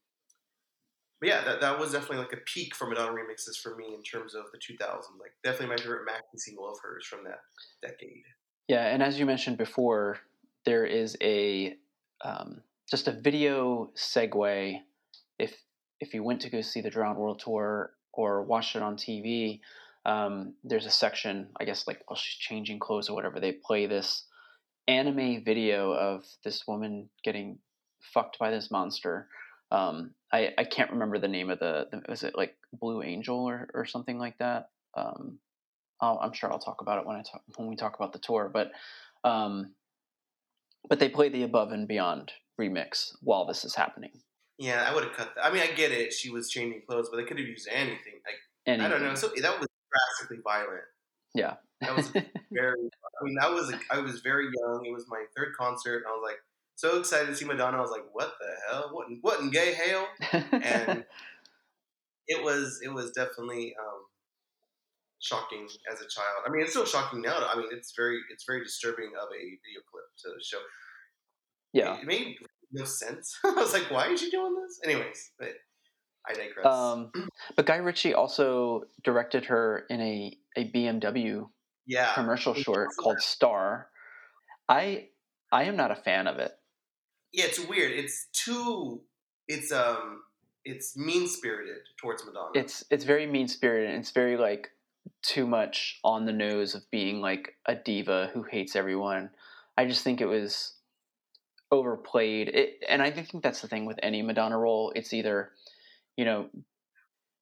but yeah, that, that was definitely like a peak for Madonna remixes for me in terms of the 2000s. Like definitely my favorite maxi single of hers from that decade. Yeah, and as you mentioned before, there is a um, just a video segue. If if you went to go see the Drowned World tour or watched it on TV, um, there's a section, I guess, like while she's changing clothes or whatever, they play this anime video of this woman getting fucked by this monster. Um, I I can't remember the name of the, the was it like Blue Angel or or something like that. Um, i am sure I'll talk about it when I talk when we talk about the tour, but um, but they play the Above and Beyond remix while this is happening. Yeah, I would have cut that. I mean, I get it. She was changing clothes, but they could have used anything. Like anything. I don't know. So that was drastically violent. Yeah, that was very. I mean, that was. I was very young. It was my third concert, and I was like so excited to see Madonna. I was like, "What the hell? What? In, what in gay hell?" And it was. It was definitely um, shocking as a child. I mean, it's still shocking now. I mean, it's very. It's very disturbing of a video clip to show. Yeah, it made no sense. I was like, "Why is she doing this?" Anyways, but I digress. Um, but Guy Ritchie also directed her in a, a BMW yeah. commercial short called Star. I I am not a fan of it. Yeah, it's weird. It's too it's um it's mean spirited towards Madonna. It's it's very mean spirited and it's very like too much on the nose of being like a diva who hates everyone. I just think it was overplayed. It, and I think that's the thing with any Madonna role. It's either you know,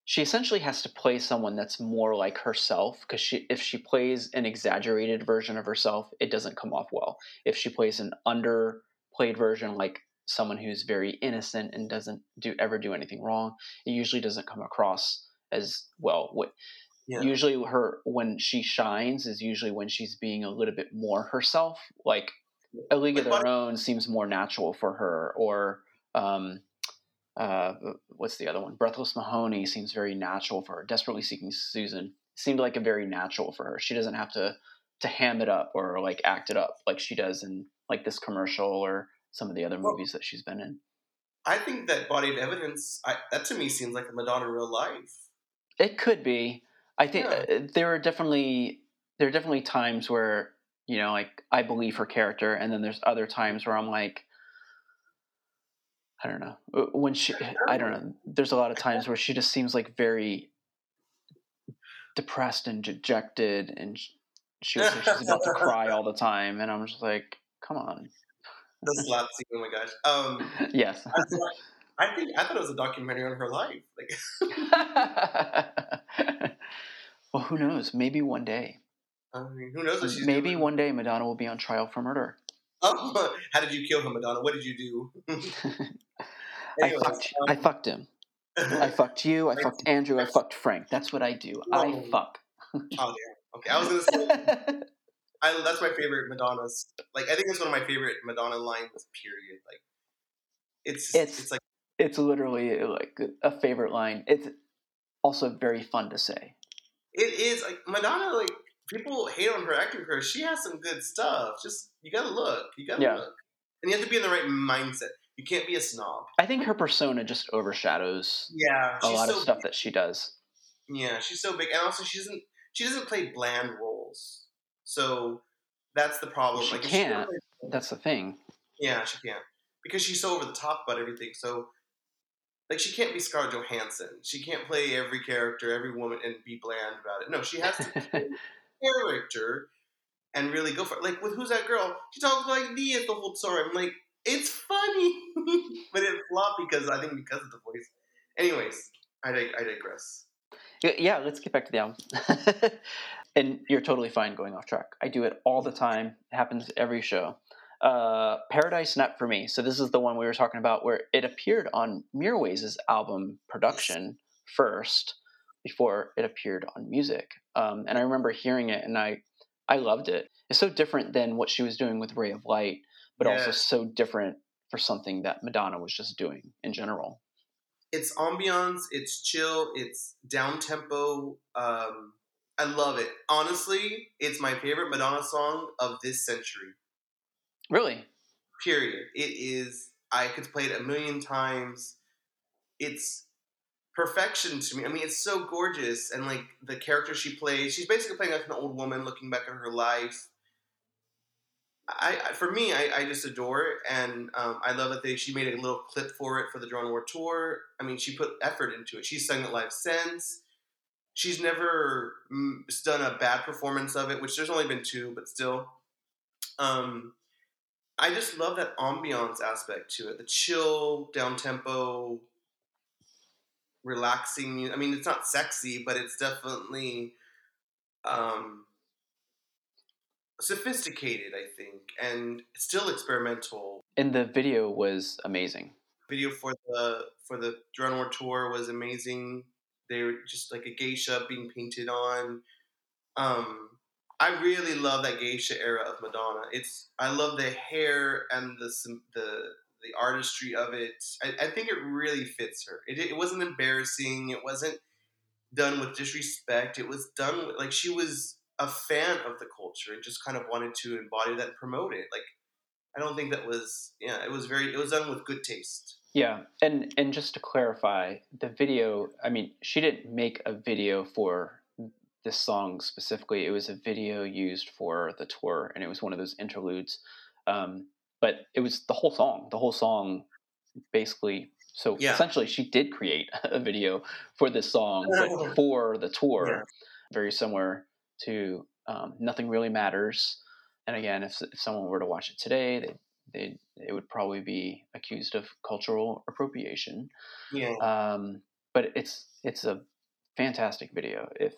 she essentially has to play someone that's more like herself because she if she plays an exaggerated version of herself, it doesn't come off well. If she plays an underplayed version like someone who's very innocent and doesn't do ever do anything wrong, it usually doesn't come across as well. What yeah. usually her when she shines is usually when she's being a little bit more herself. Like A League of Their Own seems more natural for her, or um, uh, what's the other one? Breathless Mahoney seems very natural for her. Desperately Seeking Susan seemed like a very natural for her. She doesn't have to to ham it up or like act it up like she does in like this commercial or some of the other movies that she's been in. I think that Body of Evidence I, that to me seems like a Madonna in real life. It could be. I think yeah. Uh, there are definitely there are definitely times where you know like I believe her character, and then there's other times where I'm like I don't know uh, when she. I don't know. There's a lot of times where she just seems like very depressed and dejected, and she was she's about to cry all the time, and I'm just like, come on. The slap scene. Oh my gosh. Um, yes. I, think I thought it was a documentary on her life. Like. well, who knows? Maybe one day. I mean, who knows? Maybe doing. one day Madonna will be on trial for murder. Oh, how did you kill him, Madonna? What did you do? Anyways, I fucked. Um, I fucked him. I fucked you. I fucked Andrew. I fucked Frank. That's what I do. I fuck. oh. Okay, I was gonna say. I, that's my favorite Madonna's. Like, I think it's one of my favorite Madonna lines. Period. Like, it's it's, it's like it's literally like a favorite line. It's also very fun to say. It is like Madonna. Like people hate on her acting career. She has some good stuff. Just you gotta look. You gotta yeah. look, and you have to be in the right mindset. You can't be a snob. I think her persona just overshadows yeah a lot so of stuff big. that she does. Yeah, she's so big, and also she doesn't she doesn't play bland roles. So that's the problem. She like, can't. She that's the thing. Yeah, she can't because she's so over the top about everything. So like she can't be Scarlett Johansson. She can't play every character, every woman, and be bland about it. No, she has to character and really go for it. Like with who's that girl? She talks like this the whole story. I'm like, it's funny, but it flopped because I think because of the voice. Anyways, I dig- I digress. Yeah, let's get back to the album. and you're totally fine going off track. I do it all the time. It happens every show. Uh, Paradise Not for me. So this is the one we were talking about where it appeared on Mirwais' album production first before it appeared on music. Um, and I remember hearing it and I I loved it. It's so different than what she was doing with Ray of Light, but also so different for something that Madonna was just doing in general. It's ambiance, it's chill, it's down tempo. Um, I love it. Honestly, it's my favorite Madonna song of this century. Really? Period. It is. I could play it a million times. It's perfection to me. I mean, it's so gorgeous, and like the character she plays, she's basically playing like an old woman looking back at her life. I, I for me, I, I, just adore it, and um, I love that they she made a little clip for it for the Drowned World tour. I mean, she put effort into it. She's sung it live since. She's never mm, done a bad performance of it, which there's only been two, but still. Um, I just love that ambiance aspect to it. The chill, down tempo, relaxing. music. I mean, it's not sexy, but it's definitely um, sophisticated. I think, and still experimental. And the video was amazing. Video for the for the Drowned World tour was amazing. They were just like a geisha being painted on. Um, I really love that geisha era of Madonna. It's I love the hair and the the the artistry of it. I, I think it really fits her. It, it wasn't embarrassing. It wasn't done with disrespect. It was done with like she was a fan of the culture and just kind of wanted to embody that and promote it. Like I don't think that was yeah. It was very. It was done with good taste. Yeah, and and just to clarify, the video. I mean, she didn't make a video for this song specifically. It was a video used for the tour, and it was one of those interludes. Um, but it was the whole song. The whole song, basically. So Yeah. essentially, she did create a video for this song, but for the tour. Yeah. Very similar to um, "Nothing Really Matters." And again, if, if someone were to watch it today, they they it would probably be accused of cultural appropriation. Yeah. Um, but it's it's a fantastic video. If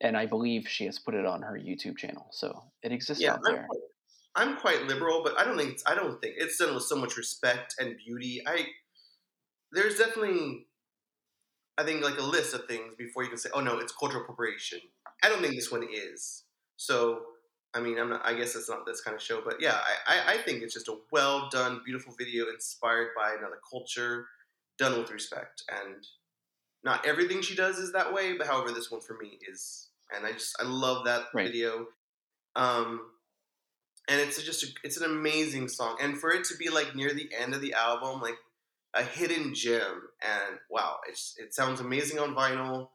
and I believe she has put it on her YouTube channel, so it exists yeah. out there. I'm quite liberal, but I don't think it's, I don't think it's done with so much respect and beauty. I there's definitely I think like a list of things before you can say, oh no, it's cultural appropriation. I don't think this one is. So I mean, I'm not. I guess it's not this kind of show, but yeah, I, I, I think it's just a well done, beautiful video inspired by another culture, done with respect. And not everything she does is that way, but however, this one for me is, and I just I love that Right. video. Um, and it's just a, it's an amazing song, and for it to be like near the end of the album, like a hidden gem, and wow, it's it sounds amazing on vinyl.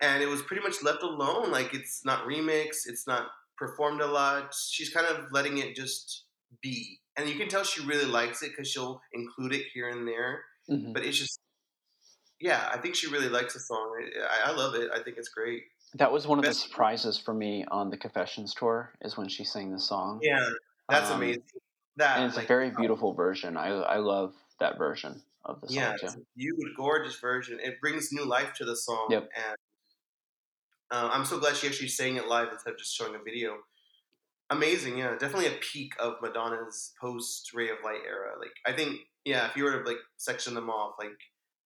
And it was pretty much left alone. Like it's not remixed, it's not performed a lot. She's kind of letting it just be. And you can tell she really likes it because she'll include it here and there. Mhm. But it's just, yeah, I think she really likes the song. I, I love it. I think it's great. That was one of the surprises for me on the Confessions tour is when she sang the song. Yeah, that's Um, amazing. That and it's like, a very beautiful version. I I love that version of the song yeah, too. it's a beautiful, gorgeous version. It brings new life to the song. Yep. And uh, I'm so glad she actually sang it live instead of just showing a video. Amazing, yeah, definitely a peak of Madonna's post Ray of Light era. Like, I think, yeah, if you were to like section them off, like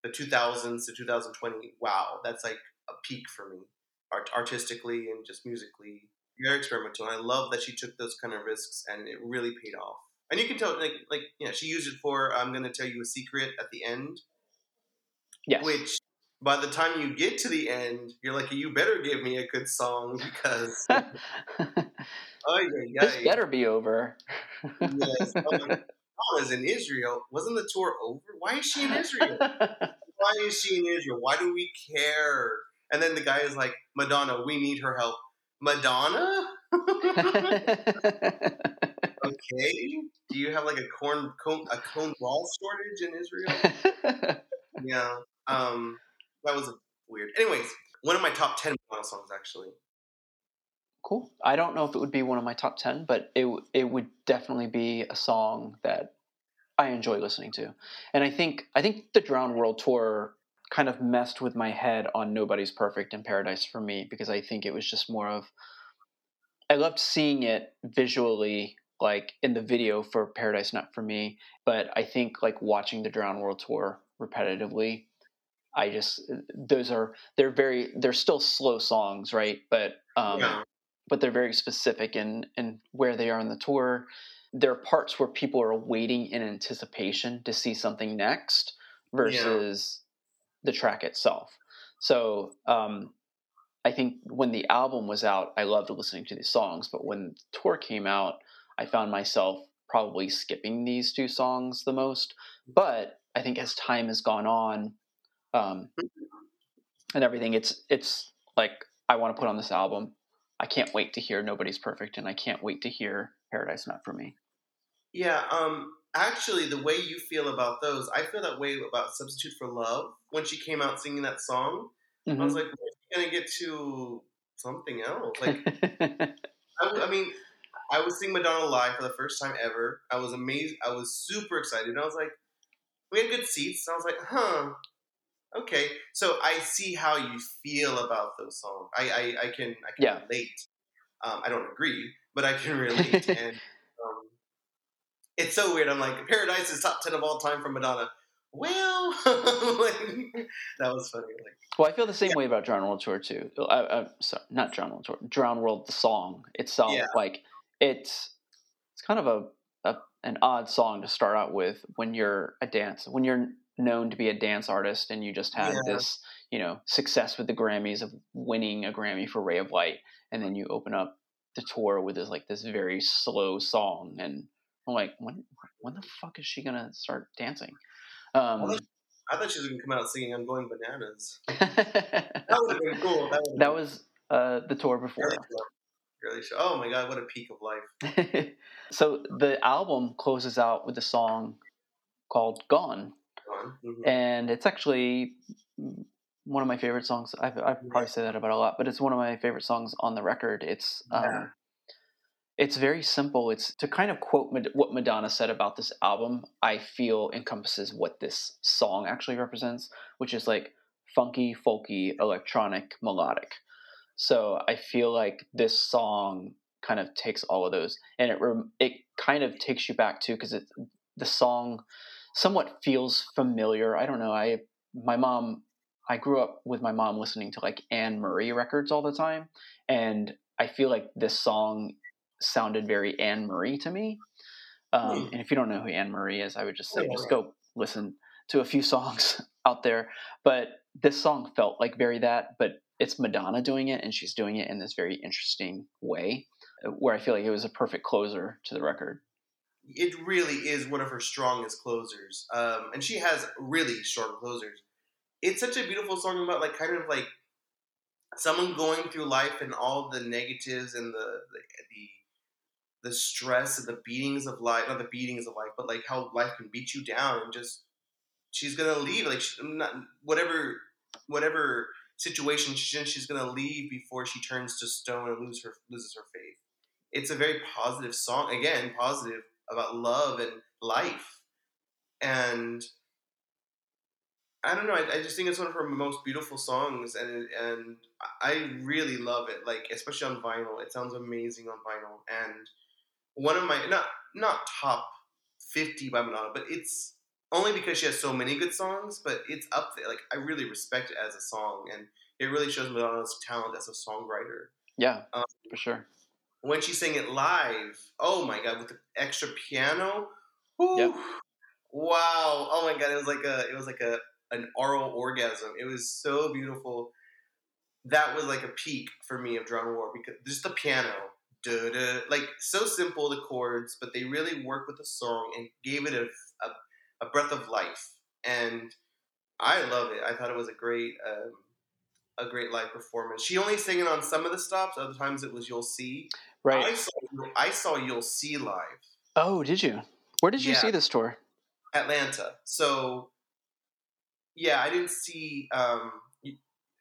the 2000s to 2020, wow, that's like a peak for me, art- artistically and just musically. Very experimental. And I love that she took those kind of risks, and it really paid off. And you can tell, like, like yeah, she used it for "I'm going to tell you a secret" at the end, Yes. which by the time you get to the end, you're like, you better give me a good song because oh yeah, this better be over. yes. Oh, was in Israel. Wasn't the tour over? Why is she in Israel? Why is she in Israel? Why do we care? And then the guy is like, Madonna, we need her help. Madonna? okay. Do you have like a corn cone, a cone ball shortage in Israel? Yeah. Um, that was weird. Anyways, one of my top ten Madonna songs actually. cool. I don't know if it would be one of my top ten, but it it would definitely be a song that I enjoy listening to. And I think I think the Drowned World Tour kind of messed with my head on Nobody's Perfect in Paradise for me because I think it was just more of I loved seeing it visually like in the video for Paradise Not for Me, but I think like watching the Drowned World Tour repetitively I just those are they're very they're still slow songs, right? But um yeah. but they're very specific in in where they are in the tour. There are parts where people are waiting in anticipation to see something next versus the track itself. So um, I think when the album was out, I loved listening to these songs, but when the tour came out, I found myself probably skipping these two songs the most. But I think as time has gone on, um, and everything, it's it's like I want to put on this album. I can't wait to hear Nobody's Perfect, and I can't wait to hear Paradise Not for Me. Yeah, um, actually, the way you feel about those, I feel that way about Substitute for Love. When she came out singing that song, I was like, "Where's she gonna get to something else?" Like, I, I mean, I was seeing Madonna live for the first time ever. I was amazed. I was super excited. And I was like, we had good seats. I was like, huh, okay. So I see how you feel about those songs. I I, I can I can Yeah. relate. Um, I don't agree, but I can relate. and it's so weird. I'm like, Paradise is top ten of all time from Madonna. Well, like, that was funny. Like, Well, I feel the same way about Drowned World Tour too. I, I, sorry, not Drowned World Tour. Drowned World, the song itself. Yeah. Like it's it's kind of a, a an odd song to start out with when you're a dance when you're known to be a dance artist and you just had Yeah. this you know success with the Grammys of winning a Grammy for Ray of Light, and then you open up the tour with this like this very slow song, and I'm like, when when the fuck is she gonna start dancing? Um, I thought she was gonna come out singing "I'm Going Bananas." That would have been cool. That, that been was uh, the tour before. Really show. Oh my god, what a peak of life! so the album closes out with a song called "Gone," Gone. Mhm. and it's actually one of my favorite songs. I've, I've probably say that about a lot, but it's one of my favorite songs on the record. It's um, Yeah. It's very simple. It's to kind of quote what Madonna said about this album. I feel encompasses what this song actually represents, which is like funky, folky, electronic, melodic. So I feel like this song kind of takes all of those, and it it kind of takes you back to because it the song somewhat feels familiar. I don't know. I my mom. I grew up with my mom listening to like Anne Murray records all the time, and I feel like this song sounded very Anne Murray to me. Um, Hmm. and if you don't know who Anne Murray is, I would just say Yeah, just go listen to a few songs out there. But this song felt like very that, but it's Madonna doing it, and she's doing it in this very interesting way, uh, where I feel like it was a perfect closer to the record. it really is one of her strongest closers. Um, and she has really strong closers. It's such a beautiful song about like kind of like someone going through life and all the negatives and the the the, the stress and the beatings of life, not the beatings of life, but like how life can beat you down and just she's gonna leave like she, not, whatever whatever situation she's in, she's gonna leave before she turns to stone and lose her loses her faith. It's a very positive song. Again, positive about love and life. And I don't know. I, I just think it's one of her most beautiful songs, and and I really love it. Like especially on vinyl, it sounds amazing on vinyl. And one of my not not top fifty by Madonna, but it's only because she has so many good songs. But it's up there. Like I really respect it as a song, and it really shows Madonna's talent as a songwriter Yeah, Um, for sure. when she sang it live, oh my god, with the extra piano, Yep. wow, oh my god, it was like a, it was like a, an oral orgasm. It was so beautiful. That was like a peak for me of Drowned World because just the piano, duh, like so simple the chords, but they really worked with the song and gave it a, a, a breath of life. And I love it. I thought it was a great, um, a great live performance. She only sang it on some of the stops. Other times it was "You'll See." Right. I saw I saw You'll See live Oh, did you? Where did you Yeah. see this tour? Atlanta. So yeah, I didn't see um,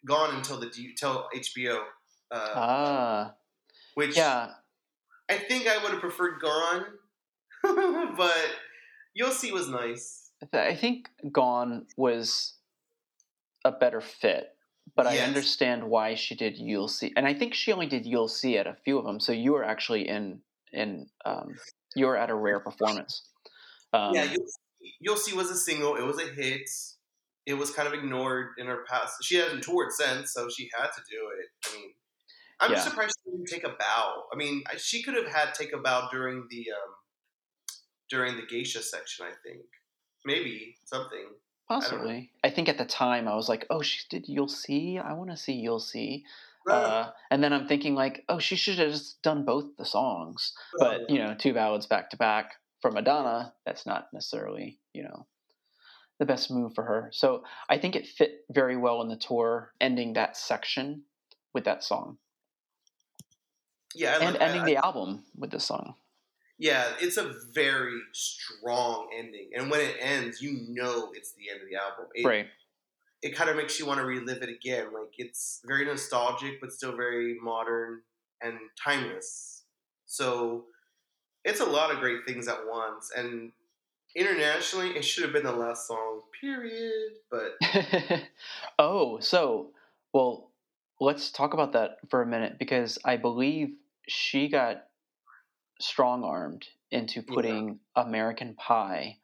Gone until the until HBO, uh, Ah, which yeah. I think I would have preferred Gone, but You'll See was nice. I think Gone was a better fit, but I understand why she did You'll See, and I think she only did You'll See at a few of them. So you were actually in in um, you were at a rare performance. Um, yeah, You'll See, You'll See was a single. It was a hit. It was kind of ignored in her past. She hasn't toured since, so she had to do it. I mean, I'm Yeah. surprised she didn't take a bow. I mean, she could have had take a bow during the um, during the geisha section. I think maybe something. possibly. I, think at the time I was like, oh, she did You'll See. I want to see You'll See. Uh, Uh, and then I'm thinking like, oh, she should have just done both the songs. But you know, two ballads back to back for Madonna, that's not necessarily you know the best move for her. So I think it fit very well in the tour, ending that section with that song, yeah, I and ending I- the album with this song. yeah, it's a very strong ending, and when it ends, you know it's the end of the album. It, right. it kind of makes you want to relive it again. Like it's very nostalgic, but still very modern and timeless. So it's a lot of great things at once, and internationally, it should have been the last song. Period. But oh, so well, let's talk about that for a minute because I believe she got strong armed into putting yeah. American Pie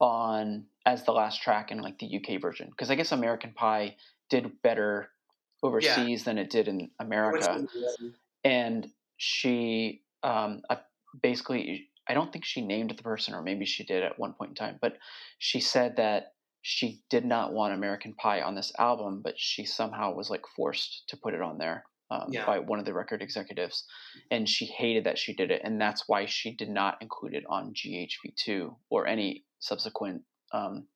on as the last track in like the UK version because I guess American Pie did better overseas yeah. than it did in America, and she um, basically I don't think she named the person or maybe she did at one point in time, but she said that she did not want American Pie on this album, but she somehow was like forced to put it on there um, yeah. by one of the record executives, and she hated that she did it, and that's why she did not include it on GHV2 or any subsequent um,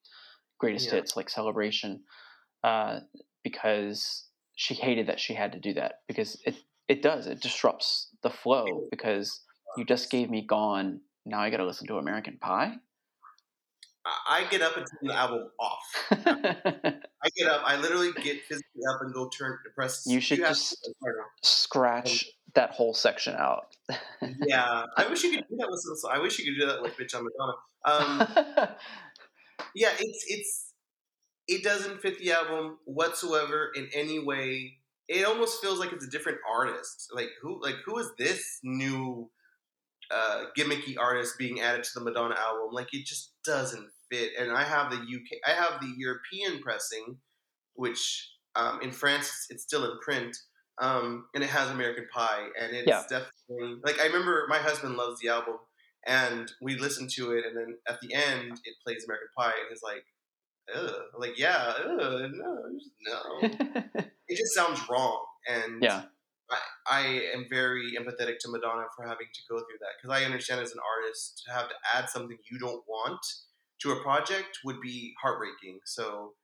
greatest yeah. hits like Celebration, uh, because she hated that she had to do that because it it does it disrupts the flow because you just gave me Gone, now I got to listen to American Pie. I get up and turn the album off. I get up. I literally get physically up and go turn press. You should you just scratch that whole section out. yeah, I wish you could do that with. I wish you could do that with "Bitch I'm Madonna." Um, yeah, it's it's it doesn't fit the album whatsoever in any way. It almost feels like it's a different artist. Like who? Like who is this new? uh, gimmicky artist being added to the Madonna album. Like it just doesn't fit. And I have the UK, I have the European pressing, which um, in France it's still in print, um, and it has American Pie, and it's yeah. definitely like I remember my husband loves the album, and we listened to it, and then at the end it plays American Pie, and he's like. Ugh. like yeah, ugh, no, no. it just sounds wrong, and yeah, I, I am very empathetic to Madonna for having to go through that because I understand as an artist to have to add something you don't want to a project would be heartbreaking. So,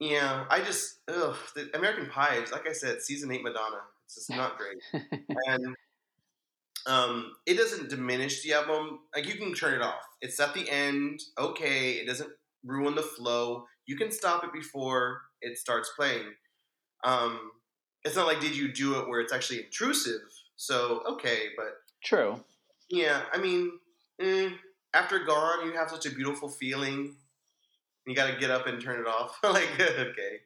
yeah, I just ugh, the American Pie, like I said, season eight Madonna. It's just not great, and um, it doesn't diminish the album. Like you can turn it off. It's at the end. Okay, it doesn't ruin the flow. You can stop it before it starts playing. Um, it's not like did you do it where it's actually intrusive. So okay, but true. Yeah, I mean, eh, after gone, you have such a beautiful feeling. You got to get up and turn it off. like okay.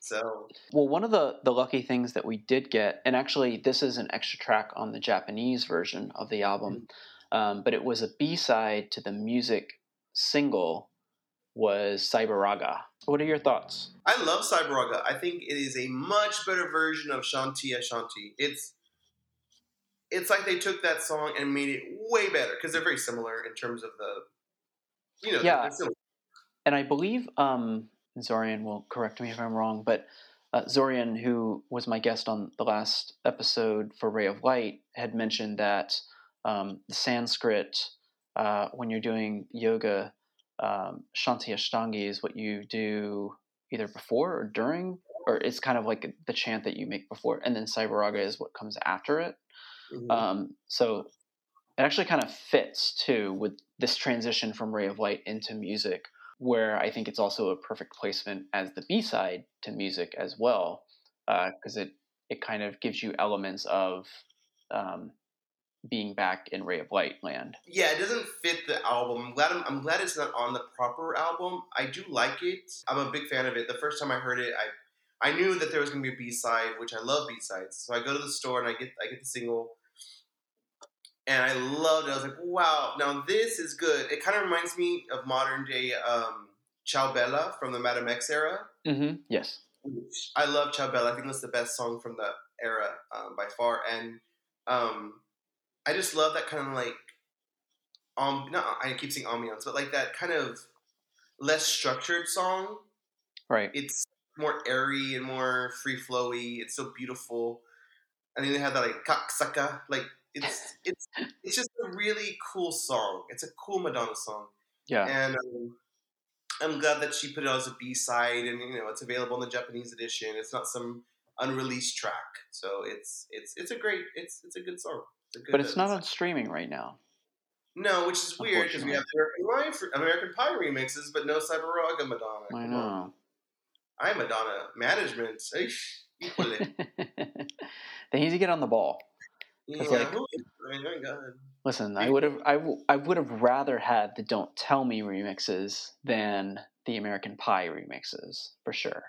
So well, one of the the lucky things that we did get, and actually this is an extra track on the Japanese version of the album, mm-hmm. um, but it was a B side to the music single was Cyber-Raga. What are your thoughts? I love Cyber-Raga. I think it is a much better version of Shanti Ashtangi. It's it's like they took that song and made it way better because they're very similar in terms of the you know yeah. And I believe um, Zorian will correct me if I'm wrong, but uh, Zorian, who was my guest on the last episode for Ray of Light, had mentioned that um, the Sanskrit, uh, when you're doing yoga, um, Shanti Ashtangi is what you do either before or during, or it's kind of like the chant that you make before, and then Cyber-Raga is what comes after it. Mm-hmm. Um, so it actually kind of fits too with this transition from Ray of Light into music, where I think it's also a perfect placement as the B side to music as well, because uh, it it kind of gives you elements of um, being back in Ray of Light land. Yeah, it doesn't fit the album. I'm glad I'm, I'm, glad it's not on the proper album. I do like it. I'm a big fan of it. The first time I heard it, I I knew that there was going to be a B side, which I love B sides. So I go to the store and I get I get the single, and I loved it. I was like, wow, now this is good. It kind of reminds me of modern day um, Ciao Bella from the Madame X era. Mm-hmm. Yes, I love Ciao Bella. I think that's the best song from the era um, by far, and um, I just love that kind of like um not I keep saying ambiance, but like that kind of less structured song. Right. It's more airy and more free flowy. It's so beautiful. And then they have that like kaksaka. Like it's it's it's just a really cool song. It's a cool Madonna song. Yeah. And um, I'm glad that she put it on as a B side, and you know it's available in the Japanese edition. It's not some unreleased track, so it's it's it's a great it's it's a good song but it's not on streaming right now. No, which is weird because we have American Pie, American Pie remixes, but no Cyber-Raga Madonna. I know. I'm Madonna management. they need to get on the ball. Yeah, like- who I mean, my God. Listen, I would have I, w- I would have rather had the "Don't Tell Me" remixes than the American Pie remixes for sure.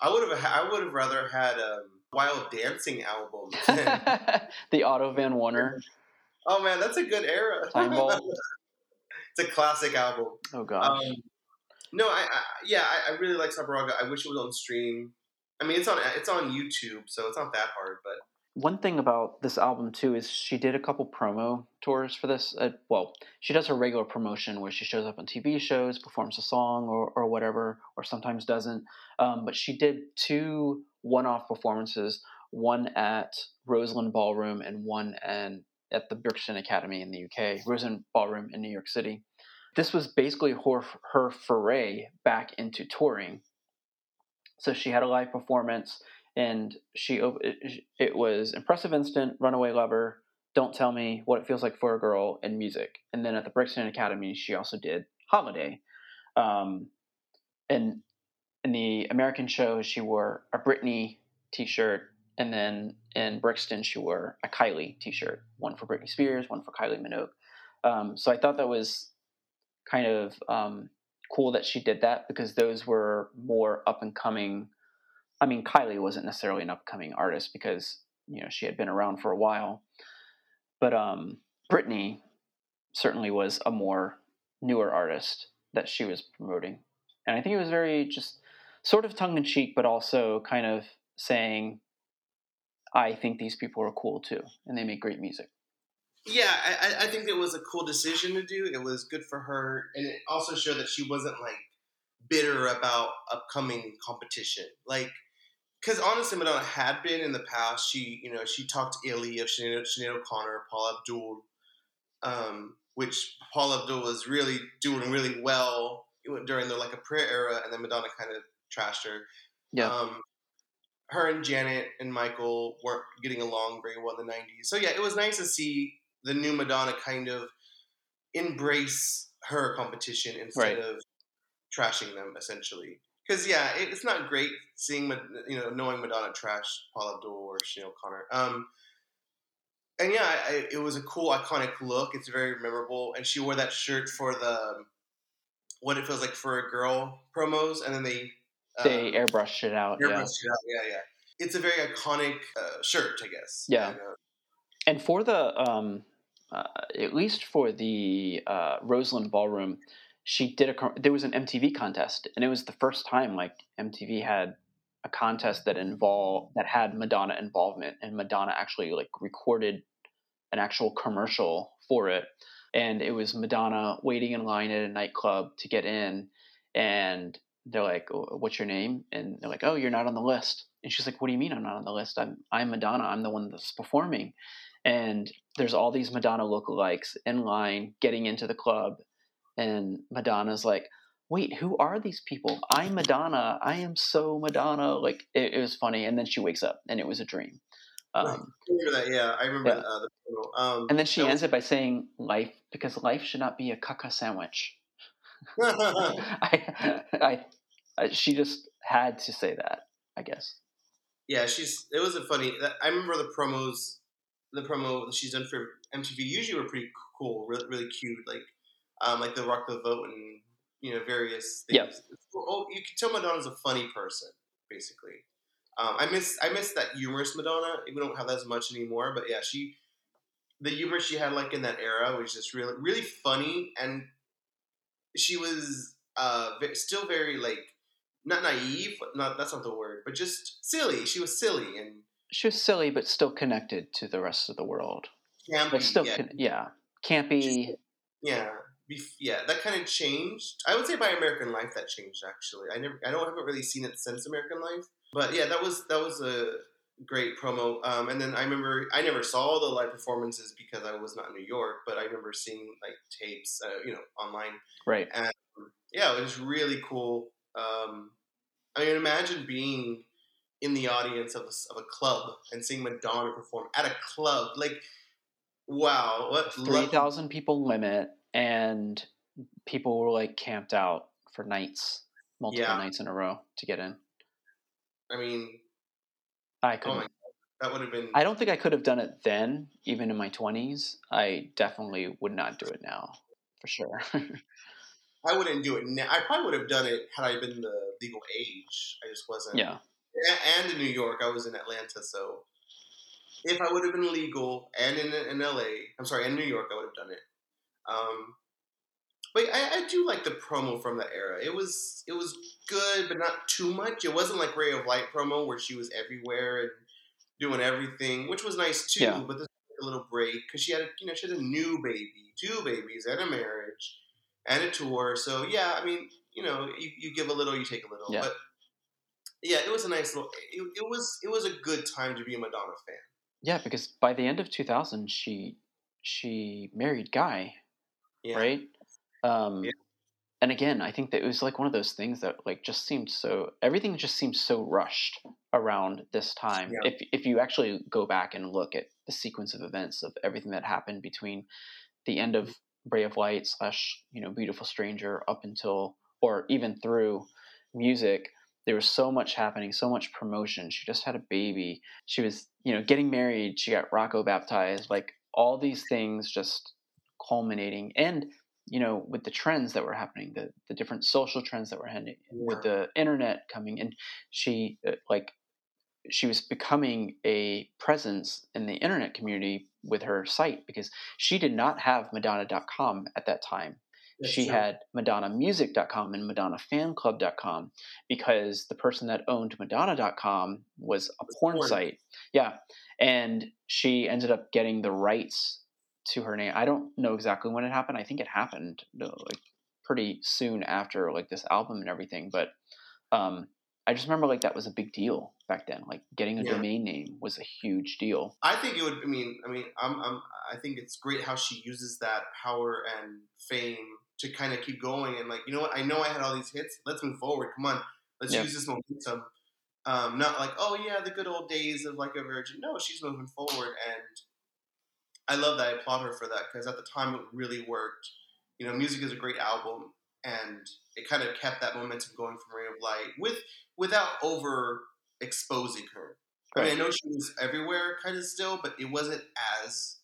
I would have. I would have rather had um, Wild Dancing album. than- the Otto von Wernherr. oh man, that's a good era. It's a classic album. Oh god. Um, no, I, I yeah, I, I really like Cyber-Raga. I wish it was on stream. I mean, it's on it's on YouTube, so it's not that hard. But One thing about this album too is she did a couple promo tours for this. Uh, well, she does her regular promotion where she shows up on TV shows, performs a song or, or whatever, or sometimes doesn't. Um, but she did two one-off performances, one at Roseland Ballroom and one and at the Brixton Academy in the UK, Roseland Ballroom in New York City. This was basically her her foray back into touring. So she had a live performance and she it, was impressive instant runaway lover don't tell me what it feels like for a girl and music. And then at the brixton academy she also did holiday um, and in the american show she wore a britney t-shirt and then in brixton she wore a kylie t-shirt one for britney spears one for kylie minogue. Um, so i thought that was kind of um, cool that she did that because those were more up and coming I mean, Kylie wasn't necessarily an upcoming artist because you know she had been around for a while, but um, Britney certainly was a more newer artist that she was promoting, and I think it was very just sort of tongue in cheek, but also kind of saying, "I think these people are cool too, and they make great music." yeah, I, I- think it was a cool decision to do. It was good for her, and it also showed that she wasn't like bitter about upcoming competition. Like, because honestly, Madonna had been in the past. She, you know, she talked illy of Sinead, Sinead O'Connor, Paula Abdul, um, which Paula Abdul was really doing really well during the like a prayer era, and then Madonna kind of trashed her. Yeah, Um, her and Janet and Michael weren't getting along very well in the 90s. So, yeah, it was nice to see the new Madonna kind of embrace her competition instead Right. of trashing them, essentially. Because, yeah, it, it's not great seeing, you know, knowing Madonna trash Paula Abdul or Sinead O'Connor. Um, and yeah, I, it was a cool, iconic look. It's very memorable. And she wore that shirt for the what it feels like for a girl promos, and then they uh, they airbrushed it out. Airbrushed Yeah, it out, yeah, yeah. It's a very iconic uh, shirt, I guess. Yeah. And, uh, and for the um, uh, at least for the uh, Roseland Ballroom, she did a there was an MTV contest, and it was the first time like MTV had a contest that involved that had Madonna involvement, and Madonna actually like recorded an actual commercial for it, and it was Madonna waiting in line at a nightclub to get in, and they're like, "Oh, "What's your name?" And they're like, "Oh, you're not on the list." And she's like, "What do you mean I'm not on the list? I'm I'm Madonna. I'm the one that's performing." And there's all these Madonna lookalikes in line getting into the club, and Madonna's like, "Wait, who are these people? I'm Madonna. I am so Madonna." Like it, it was funny, and then she wakes up, and it was a dream. Um, I remember that, yeah. I remember Yeah. Uh, the promo. Um, and then she that ends it by saying, "Life, because life should not be a caca sandwich." I, I, I, she just had to say that, I guess. yeah, she's. It was a funny. I remember the promos. The promo that she's done for MTV usually were pretty cool, really, really cute, like, um, like the Rock the Vote and you know various things. Yep. Oh, you can tell Madonna's a funny person, basically. Um, I miss I miss that humorous Madonna. We don't have that as much anymore, but yeah, she the humor she had like in that era was just really really funny, and she was uh still very like not naive, not that's not the word, but just silly. She was silly and She was silly, but still connected to the rest of the world. campy. Like still, yeah, con- yeah, campy. yeah, bef- yeah. That kind of changed. I would say by American Life that changed actually. I never, I don't haven't really seen it since American Life, but yeah, that was that was a great promo. Um, and then I remember I never saw the live performances because I was not in New York, but I remember seeing like tapes, uh, you know, online. Right. And yeah, it was really cool. Um, I mean, imagine being in the audience of a, of a club and seeing Madonna perform at a club. Like, wow, what three thousand people limit, and people were like camped out for nights, multiple Yeah. nights in a row to get in. I mean, I oh couldn't. my, That would have been. I don't think I could have done it then, even in my twenties. I definitely would not do it now, for sure. I wouldn't do it now. I probably would have done it had I been the legal age. I just wasn't. yeah, And in New York, I was in Atlanta, so if I would have been legal and in in LA, I'm sorry, in New York, I would have done it. Um, but I, I do like the promo from that era. It was it was good, but not too much. It wasn't like Ray of Light promo where she was everywhere and doing everything, which was nice too. Yeah. But this was a little break because she had a, you know she had a new baby, two babies, and a marriage, and a tour. So yeah, I mean you know you, you give a little, you take a little. Yeah. But yeah, it was a nice little. It, it was it was a good time to be a Madonna fan. yeah. Because by the end of two thousand, she she married Guy, Yeah. right? Um, Yeah. And again, I think that it was like one of those things that like just seemed so everything just seemed so rushed around this time. Yeah. If if you actually go back and look at the sequence of events of everything that happened between the end of Ray of Light slash you know Beautiful Stranger up until or even through music, there was so much happening, so much promotion. She just had a baby. She was you know getting married. She got Rocco baptized. Like all these things just culminating and you know with the trends that were happening the the different social trends that were happening with the internet coming in she uh, like she was becoming a presence in the internet community with her site because she did not have madonna.com at that time That's she true. had madonnamusic.com and madonnafanclub.com because the person that owned madonna.com was a porn porn. site yeah and she ended up getting the rights to her name i don't know exactly when it happened i think it happened uh, like pretty soon after like this album and everything but um i just remember like that was a big deal back then like getting a Yeah. domain name was a huge deal I think it would. I mean, I mean, I'm, I'm, I think it's great how she uses that power and fame to kind of keep going and like, you know what? I know I had all these hits. Let's move forward. Come on, let's Yeah. use this momentum. Um, not like, oh yeah, the good old days of like a virgin. No, she's moving forward, and I love that. I applaud her for that because at the time it really worked. You know, music is a great album, and it kind of kept that momentum going from Ray of Light with without over exposing her. I mean, I know she was everywhere kind of still, but it wasn't as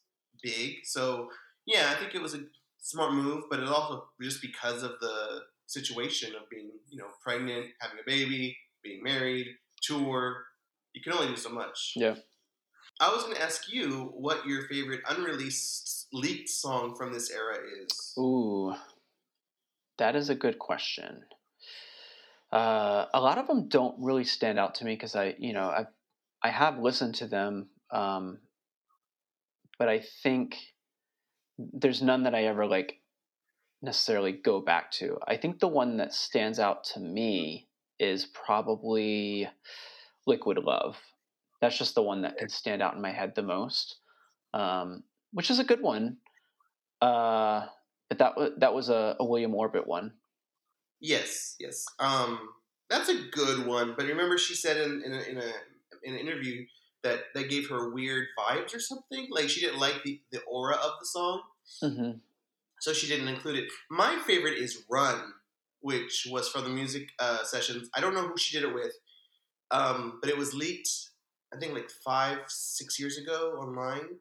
big. So, yeah, I think it was a smart move, but it also just because of the situation of being, you know, pregnant, having a baby, being married, tour, you can only do so much. Yeah. I was going to ask you what your favorite unreleased leaked song from this era is. Ooh, that is a good question. Uh, a lot of them don't really stand out to me because I, you know, I, I have listened to them, um, but I think there's none that I ever like necessarily go back to. I think the one that stands out to me is probably Liquid Love. That's just the one that can stand out in my head the most, um, which is a good one. Uh, but that was that was a, a William Orbit one. Yes, yes. Um, that's a good one. But remember, she said in in a, in, a, in an interview that that gave her weird vibes or something. Like she didn't like the, the aura of the song, hmm so she didn't include it. My favorite is "Run," which was from the music uh, sessions. I don't know who she did it with, um, but it was leaked. I think like five, six years ago online,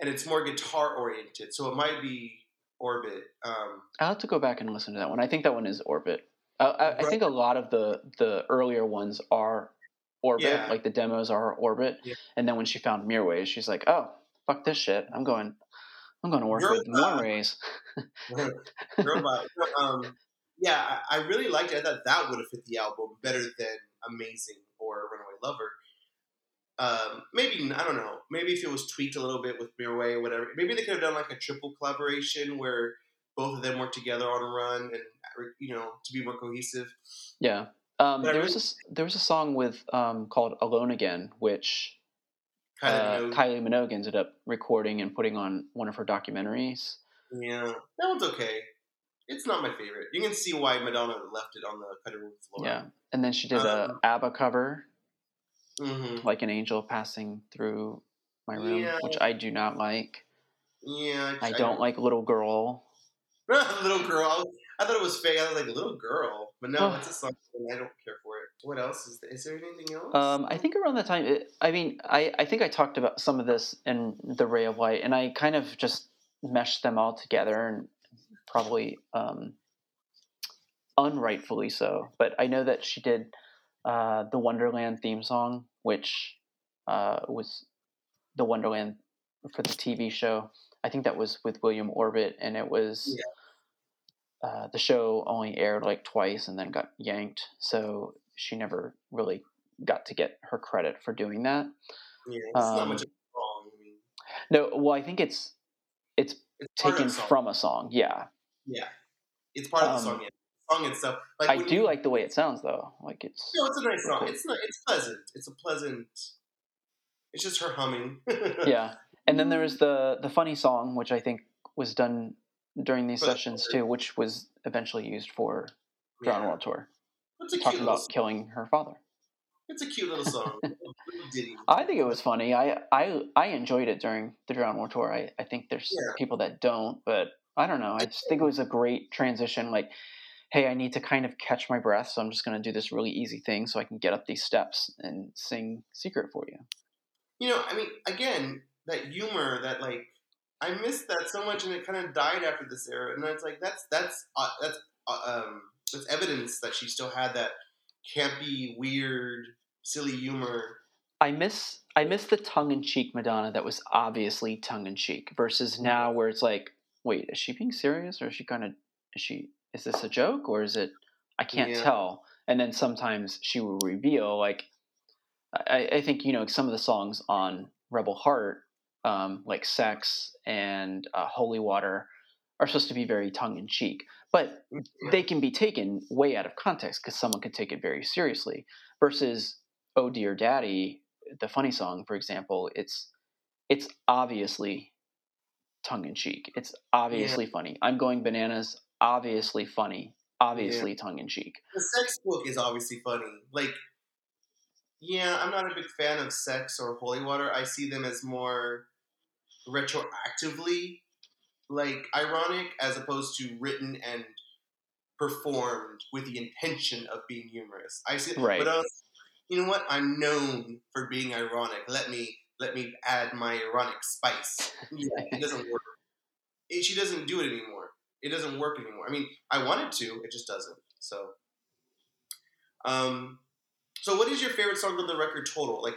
and it's more guitar oriented. So it might be Orbit. Um, I'll have to go back and listen to that one. I think that one is Orbit. Uh, I, I Right. think a lot of the the earlier ones are Orbit, Yeah. like the demos are Orbit. Yeah. And then when she found Mirwais, she's like, "Oh, fuck this shit! I'm going, I'm going to work with Moonrays." Um, yeah, I, I really liked it. I thought that would have fit the album better than Amazing or Runaway Lover. Um, maybe I don't know. Maybe if it was tweaked a little bit with Mirway or whatever, maybe they could have done like a triple collaboration where both of them work together on a run and you know to be more cohesive. Yeah. Um, there was really- a, s- there was a song with um, called "Alone Again," which uh, Kylie Minogue ended up recording and putting on one of her documentaries. yeah, that one's okay. It's not my favorite. You can see why Madonna left it on the cutting room floor. Yeah. And then she did a Um, ABBA cover, hmm like an angel passing through my room, Yeah. which I do not like. Yeah, I don't like Little Girl. little girl. I thought it was fake. I was like, little girl. But no, it's a song and I don't care for it. What else is there? Is there anything else? Um, I think around that time, it, I mean, I, I think I talked about some of this in the Ray of Light, and I kind of just meshed them all together, and probably um, unrightfully so. But I know that she did uh, the Wonderland theme song, which uh, was the Wonderland for the TV show. I think that was with William Orbit, and it was Yeah. uh, the show only aired like twice and then got yanked, so she never really got to get her credit for doing that. yeah, it's not um, much of a song. No, well, I think it's it's it's taken of the song. from a song. Yeah, Yeah, it's part of the Um, song. Yeah. Song itself. Like I do you- like the way it sounds though. Like it's No, it's a nice song. It's not. It's pleasant. It's a pleasant. It's just her humming. yeah. And then there was mm. the the funny song, which I think was done during these For sessions too, which was eventually used for Drowned Yeah. World Tour, It's a talking about killing her father. It's a cute little song. I think it was funny. I I I enjoyed it during the Drowned World Tour. I I think there's Yeah. people that don't, but I don't know. I just think it was a great transition. Like, hey, I need to kind of catch my breath, so I'm just going to do this really easy thing so I can get up these steps and sing "Secret" for you. You know, I mean, again, that humor, that like, I missed that so much, and it kind of died after this era. And it's like that's that's uh, that's uh, um that's evidence that she still had that campy, weird, silly humor. I miss I miss the tongue in cheek Madonna that was obviously tongue in cheek versus now where it's like, wait, is she being serious or is she kind of is she is this a joke or is it I can't Yeah. tell. And then sometimes she will reveal like I, I think you know some of the songs on Rebel Heart, um, like Sex and uh, Holy Water, are supposed to be very tongue in cheek, but they can be taken way out of context because someone could take it very seriously. Versus "Oh Dear Daddy," the funny song, for example, it's it's obviously tongue in cheek. It's obviously funny. I'm going bananas. Obviously funny. Obviously tongue in cheek. The sex book is obviously funny. Like, yeah, I'm not a big fan of sex or holy water. I see them as more retroactively like ironic as opposed to written and performed with the intention of being humorous. I see, Right. but uh, you know what? I'm known for being ironic. Let me let me add my ironic spice. Yeah, it doesn't work. It, she doesn't do it anymore. It doesn't work anymore. I mean, I wanted to, it just doesn't. So, um, so what is your favorite song on the record total? Like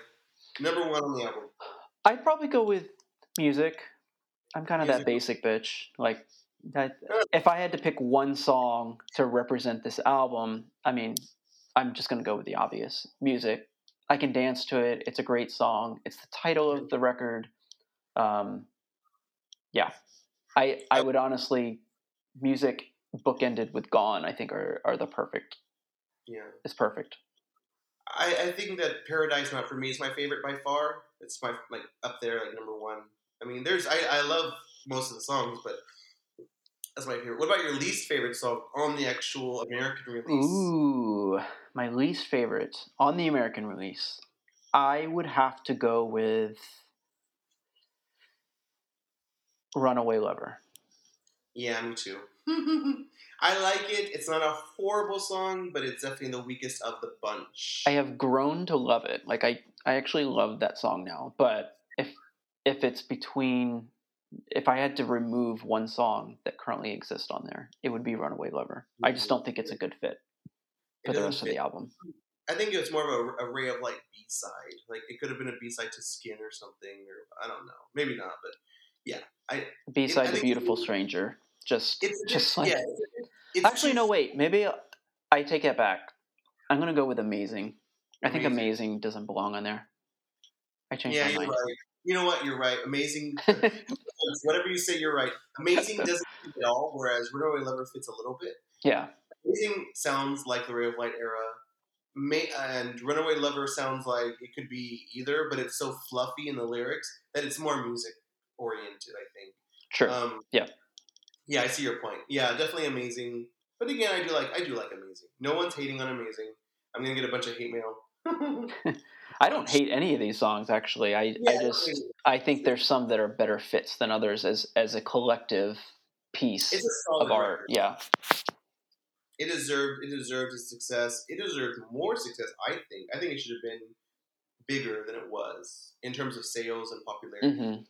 number one on the album? I'd probably go with music. I'm kind of that basic bitch. Like, that, if I had to pick one song to represent this album, I mean, I'm just gonna go with the obvious music. I can dance to it. It's a great song. It's the title of the record. Um, yeah, I I would honestly, music bookended with "Gone." I think are are the perfect. Yeah. It's perfect. I, I think that Paradise Not For Me is my favorite by far. It's my like up there, like number one. I mean, there's I, I love most of the songs, but that's my favorite. What about your least favorite song on the actual American release? Ooh, my least favorite on the American release. I would have to go with Runaway Lover. Yeah, me too. I like it. It's not a horrible song, but it's definitely the weakest of the bunch. I have grown to love it. Like I, I actually love that song now. But if if it's between if I had to remove one song that currently exists on there, it would be Runaway Lover. I just mm-hmm. don't think it's a good fit for the doesn't rest of the album. I think it's more of a array of like B side. Like it could have been a B side to Skin or something, or I don't know, maybe not. But yeah. B side I The Beautiful Stranger. Just it's just like yeah. It's Actually, no, wait. Maybe I take it back. I'm gonna go with amazing. I think Amazing. amazing doesn't belong on there. I changed Yeah, my you're mind. right. You know what? You're right. Amazing. Whatever you say, you're right. Amazing doesn't fit at all, whereas Runaway Lover fits a little bit. yeah, Amazing sounds like the Ray of Light era. May, and Runaway Lover sounds like it could be either, but it's so fluffy in the lyrics that it's more music oriented, I think. sure. Um, Yeah. Yeah, I see your point. Yeah, definitely amazing. But again, I do like I do like amazing. No one's hating on amazing. I'm gonna get a bunch of hate mail. I don't hate any of these songs. Actually, I I just I think there's some that are better fits than others as as a collective piece a of art. record. Yeah, It deserved it deserved its success. It deserved more success. I think. I think it should have been bigger than it was in terms of sales and popularity. hmm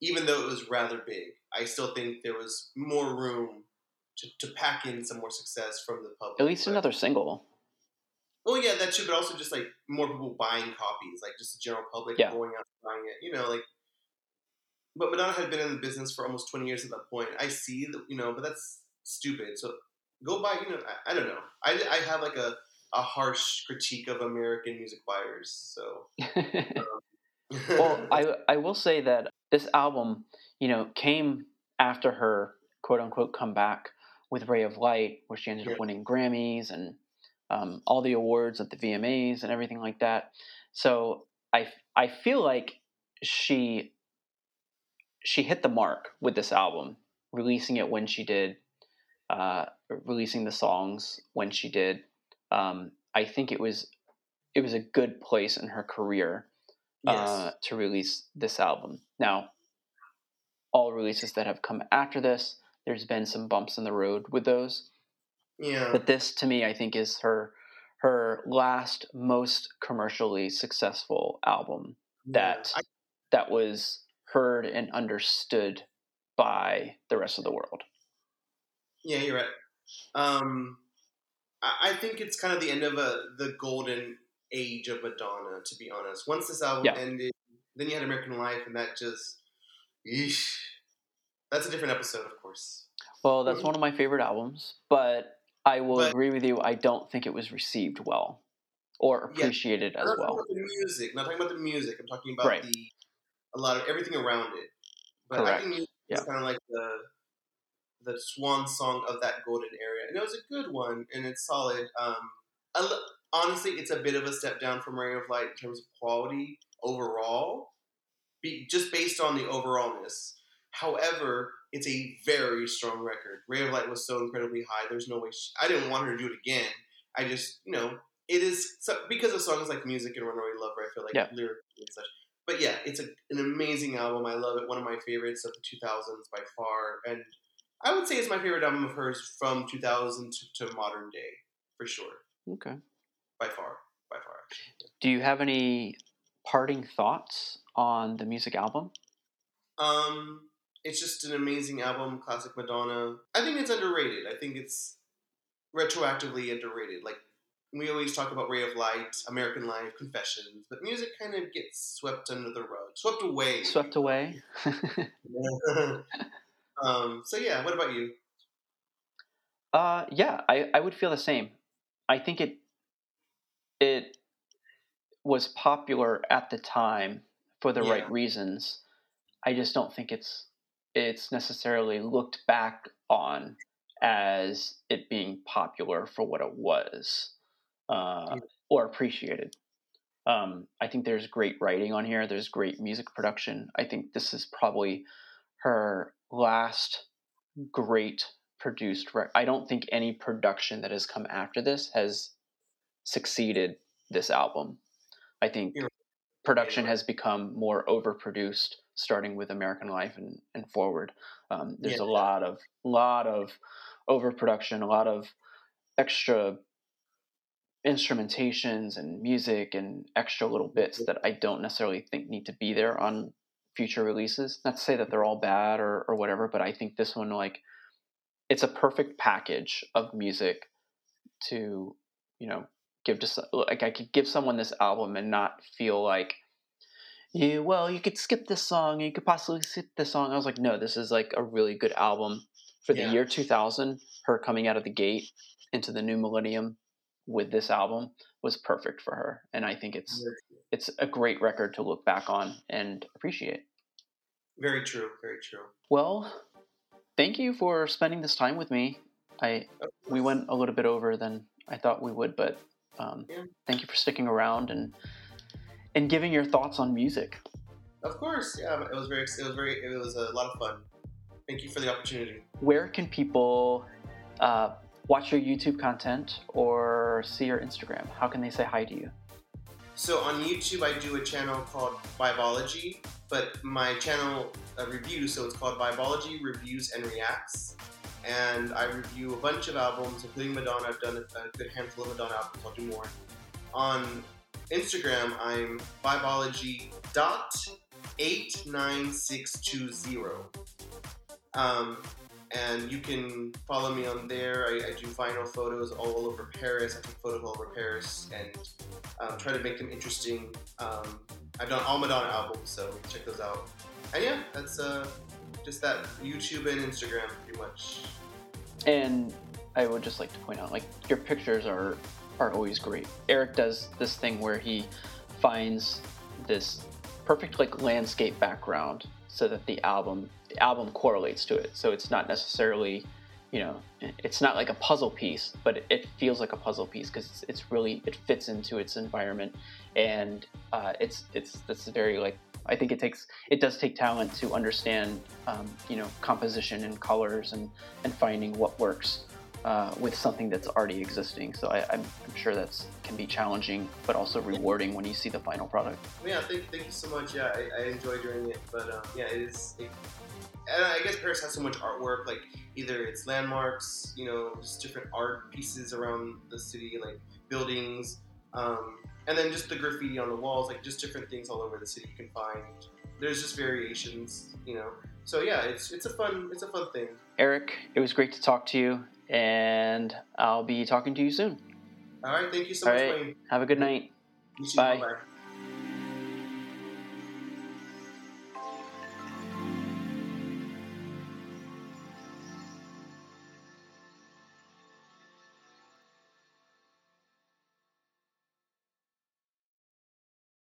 Even though it was rather big, I still think there was more room to, to pack in some more success from the public. At least But- another single. Well, yeah, that too, but also just like more people buying copies, like just the general public Yeah. going out and buying it. You know, like. But Madonna had been in the business for almost twenty years at that point. I see that, you know, but that's stupid. So go buy. You know, I, I don't know. I, I have like a a harsh critique of American music buyers. So. Um, well, I I will say that this album, you know, came after her quote unquote comeback with Ray of Light, where she ended up winning Grammys and um, all the awards at the VMAs and everything like that. So I I feel like she she hit the mark with this album, releasing it when she did, uh, releasing the songs when she did. Um, I think it was it was a good place in her career yes. uh, to release this album. Now, all releases that have come after this, there's been some bumps in the road with those, yeah. but this to me, I think, is her her last most commercially successful album that I, that was heard and understood by the rest of the world. yeah, you're right. Um, I, I think it's kind of the end of a the golden age of Madonna. To be honest, once this album Yeah. ended, then you had American Life, and that just, eesh, that's a different episode, of course. Well, that's one of my favorite albums, but I will But- agree with you. I don't think it was received well or appreciated I'm as well. talking about the music. I'm not talking about the music. I'm talking about Right. the a lot of everything around it. But I Correct. think music Yeah. kind of like the the swan song of that golden era, and it was a good one, and it's solid. Um, I lo- honestly, it's a bit of a step down from Ray of Light in terms of quality overall, be, just based on the overallness. However, it's a very strong record. Ray of Light was so incredibly high. There's no way she, I didn't want her to do it again. I just, you know, it is so, because of songs like music and Runaway Lover. I feel like Yeah. lyrically and such. But yeah, it's a, an amazing album. I love it. One of my favorites of the 2000s by far, and I would say it's my favorite album of hers from 2000 to, to modern day for sure, Okay. By far, by far. Actually. Do you have any parting thoughts on the music album? Um, it's just an amazing album, classic Madonna. I think it's underrated. I think it's retroactively underrated. Like we always talk about Ray of Light, American Life, Confessions, but music kind of gets swept under the rug, swept away. Swept away. um. So yeah, what about you? Uh, yeah, I, I would feel the same. I think it it was popular at the time for the Yeah. right reasons. I just don't think it's it's necessarily looked back on as it being popular for what it was uh, or appreciated. Um, I think there's great writing on here. There's great music production. I think this is probably her last great produced rec- I don't think any production that has come after this has succeeded this album. I think production has become more overproduced, starting with American Life and, and forward. Um, there's Yeah. a lot of lot of overproduction, a lot of extra instrumentations and music and extra little bits that I don't necessarily think need to be there on future releases. Not to say that they're all bad or, or whatever, but I think this one like it's a perfect package of music to, you know, give to like I could give someone this album and not feel like yeah, well, you could skip this song, you could possibly skip this song. I was like, no, this is like a really good album for the Yeah. year 2000. Her coming out of the gate into the new millennium with this album was perfect for her, and I think it's it's a great record to look back on and appreciate. Very true. Very true. Well, thank you for spending this time with me. I we went a little bit over than I thought we would, but um, Yeah. thank you for sticking around and and giving your thoughts on music. Of course. Yeah. It was very. It was very. It was a lot of fun. Thank you for the opportunity. Where can people uh, watch your YouTube content or see your Instagram? How can they say hi to you? So on YouTube, I do a channel called Vibeology, but my channel uh, reviews, so it's called Vibeology Reviews and Reacts. And I review a bunch of albums, including Madonna. I've done a good handful of Madonna albums. I'll do more. On Instagram, I'm Vibeology dot eight nine six two zero. Um, and you can follow me on there. I, I, do vinyl photos all over Paris. I take photos all over Paris and um, try to make them interesting. Um, I've done all Madonna albums, so check those out. And yeah, that's uh, just that YouTube and Instagram pretty much. And I would just like to point out, like your pictures are are always great. Eric does this thing where he finds this perfect like landscape background so that the album the album correlates to it. So it's not necessarily, you know, it's not like a puzzle piece, but it, feels like a puzzle piece because it's, it's, really it fits into its environment, and uh, it's it's this very like I think it takes it does take talent to understand, um, you know, composition and colors and and finding what works. Uh, with something that's already existing. So I, am sure that's can be challenging, but also rewarding when you see the final product. Yeah, thank, thank you so much. Yeah, I, I enjoy doing it, but um, yeah, it is. It, and I guess Paris has so much artwork, like either it's landmarks, you know, just different art pieces around the city, like buildings, um, and then just the graffiti on the walls, like just different things all over the city you can find. There's just variations, you know. So yeah, it's it's a fun it's a fun thing. Eric, it was great to talk to you and I'll be talking to you soon. All right. Thank you so All much, right. Have a good night. Bye. Bye.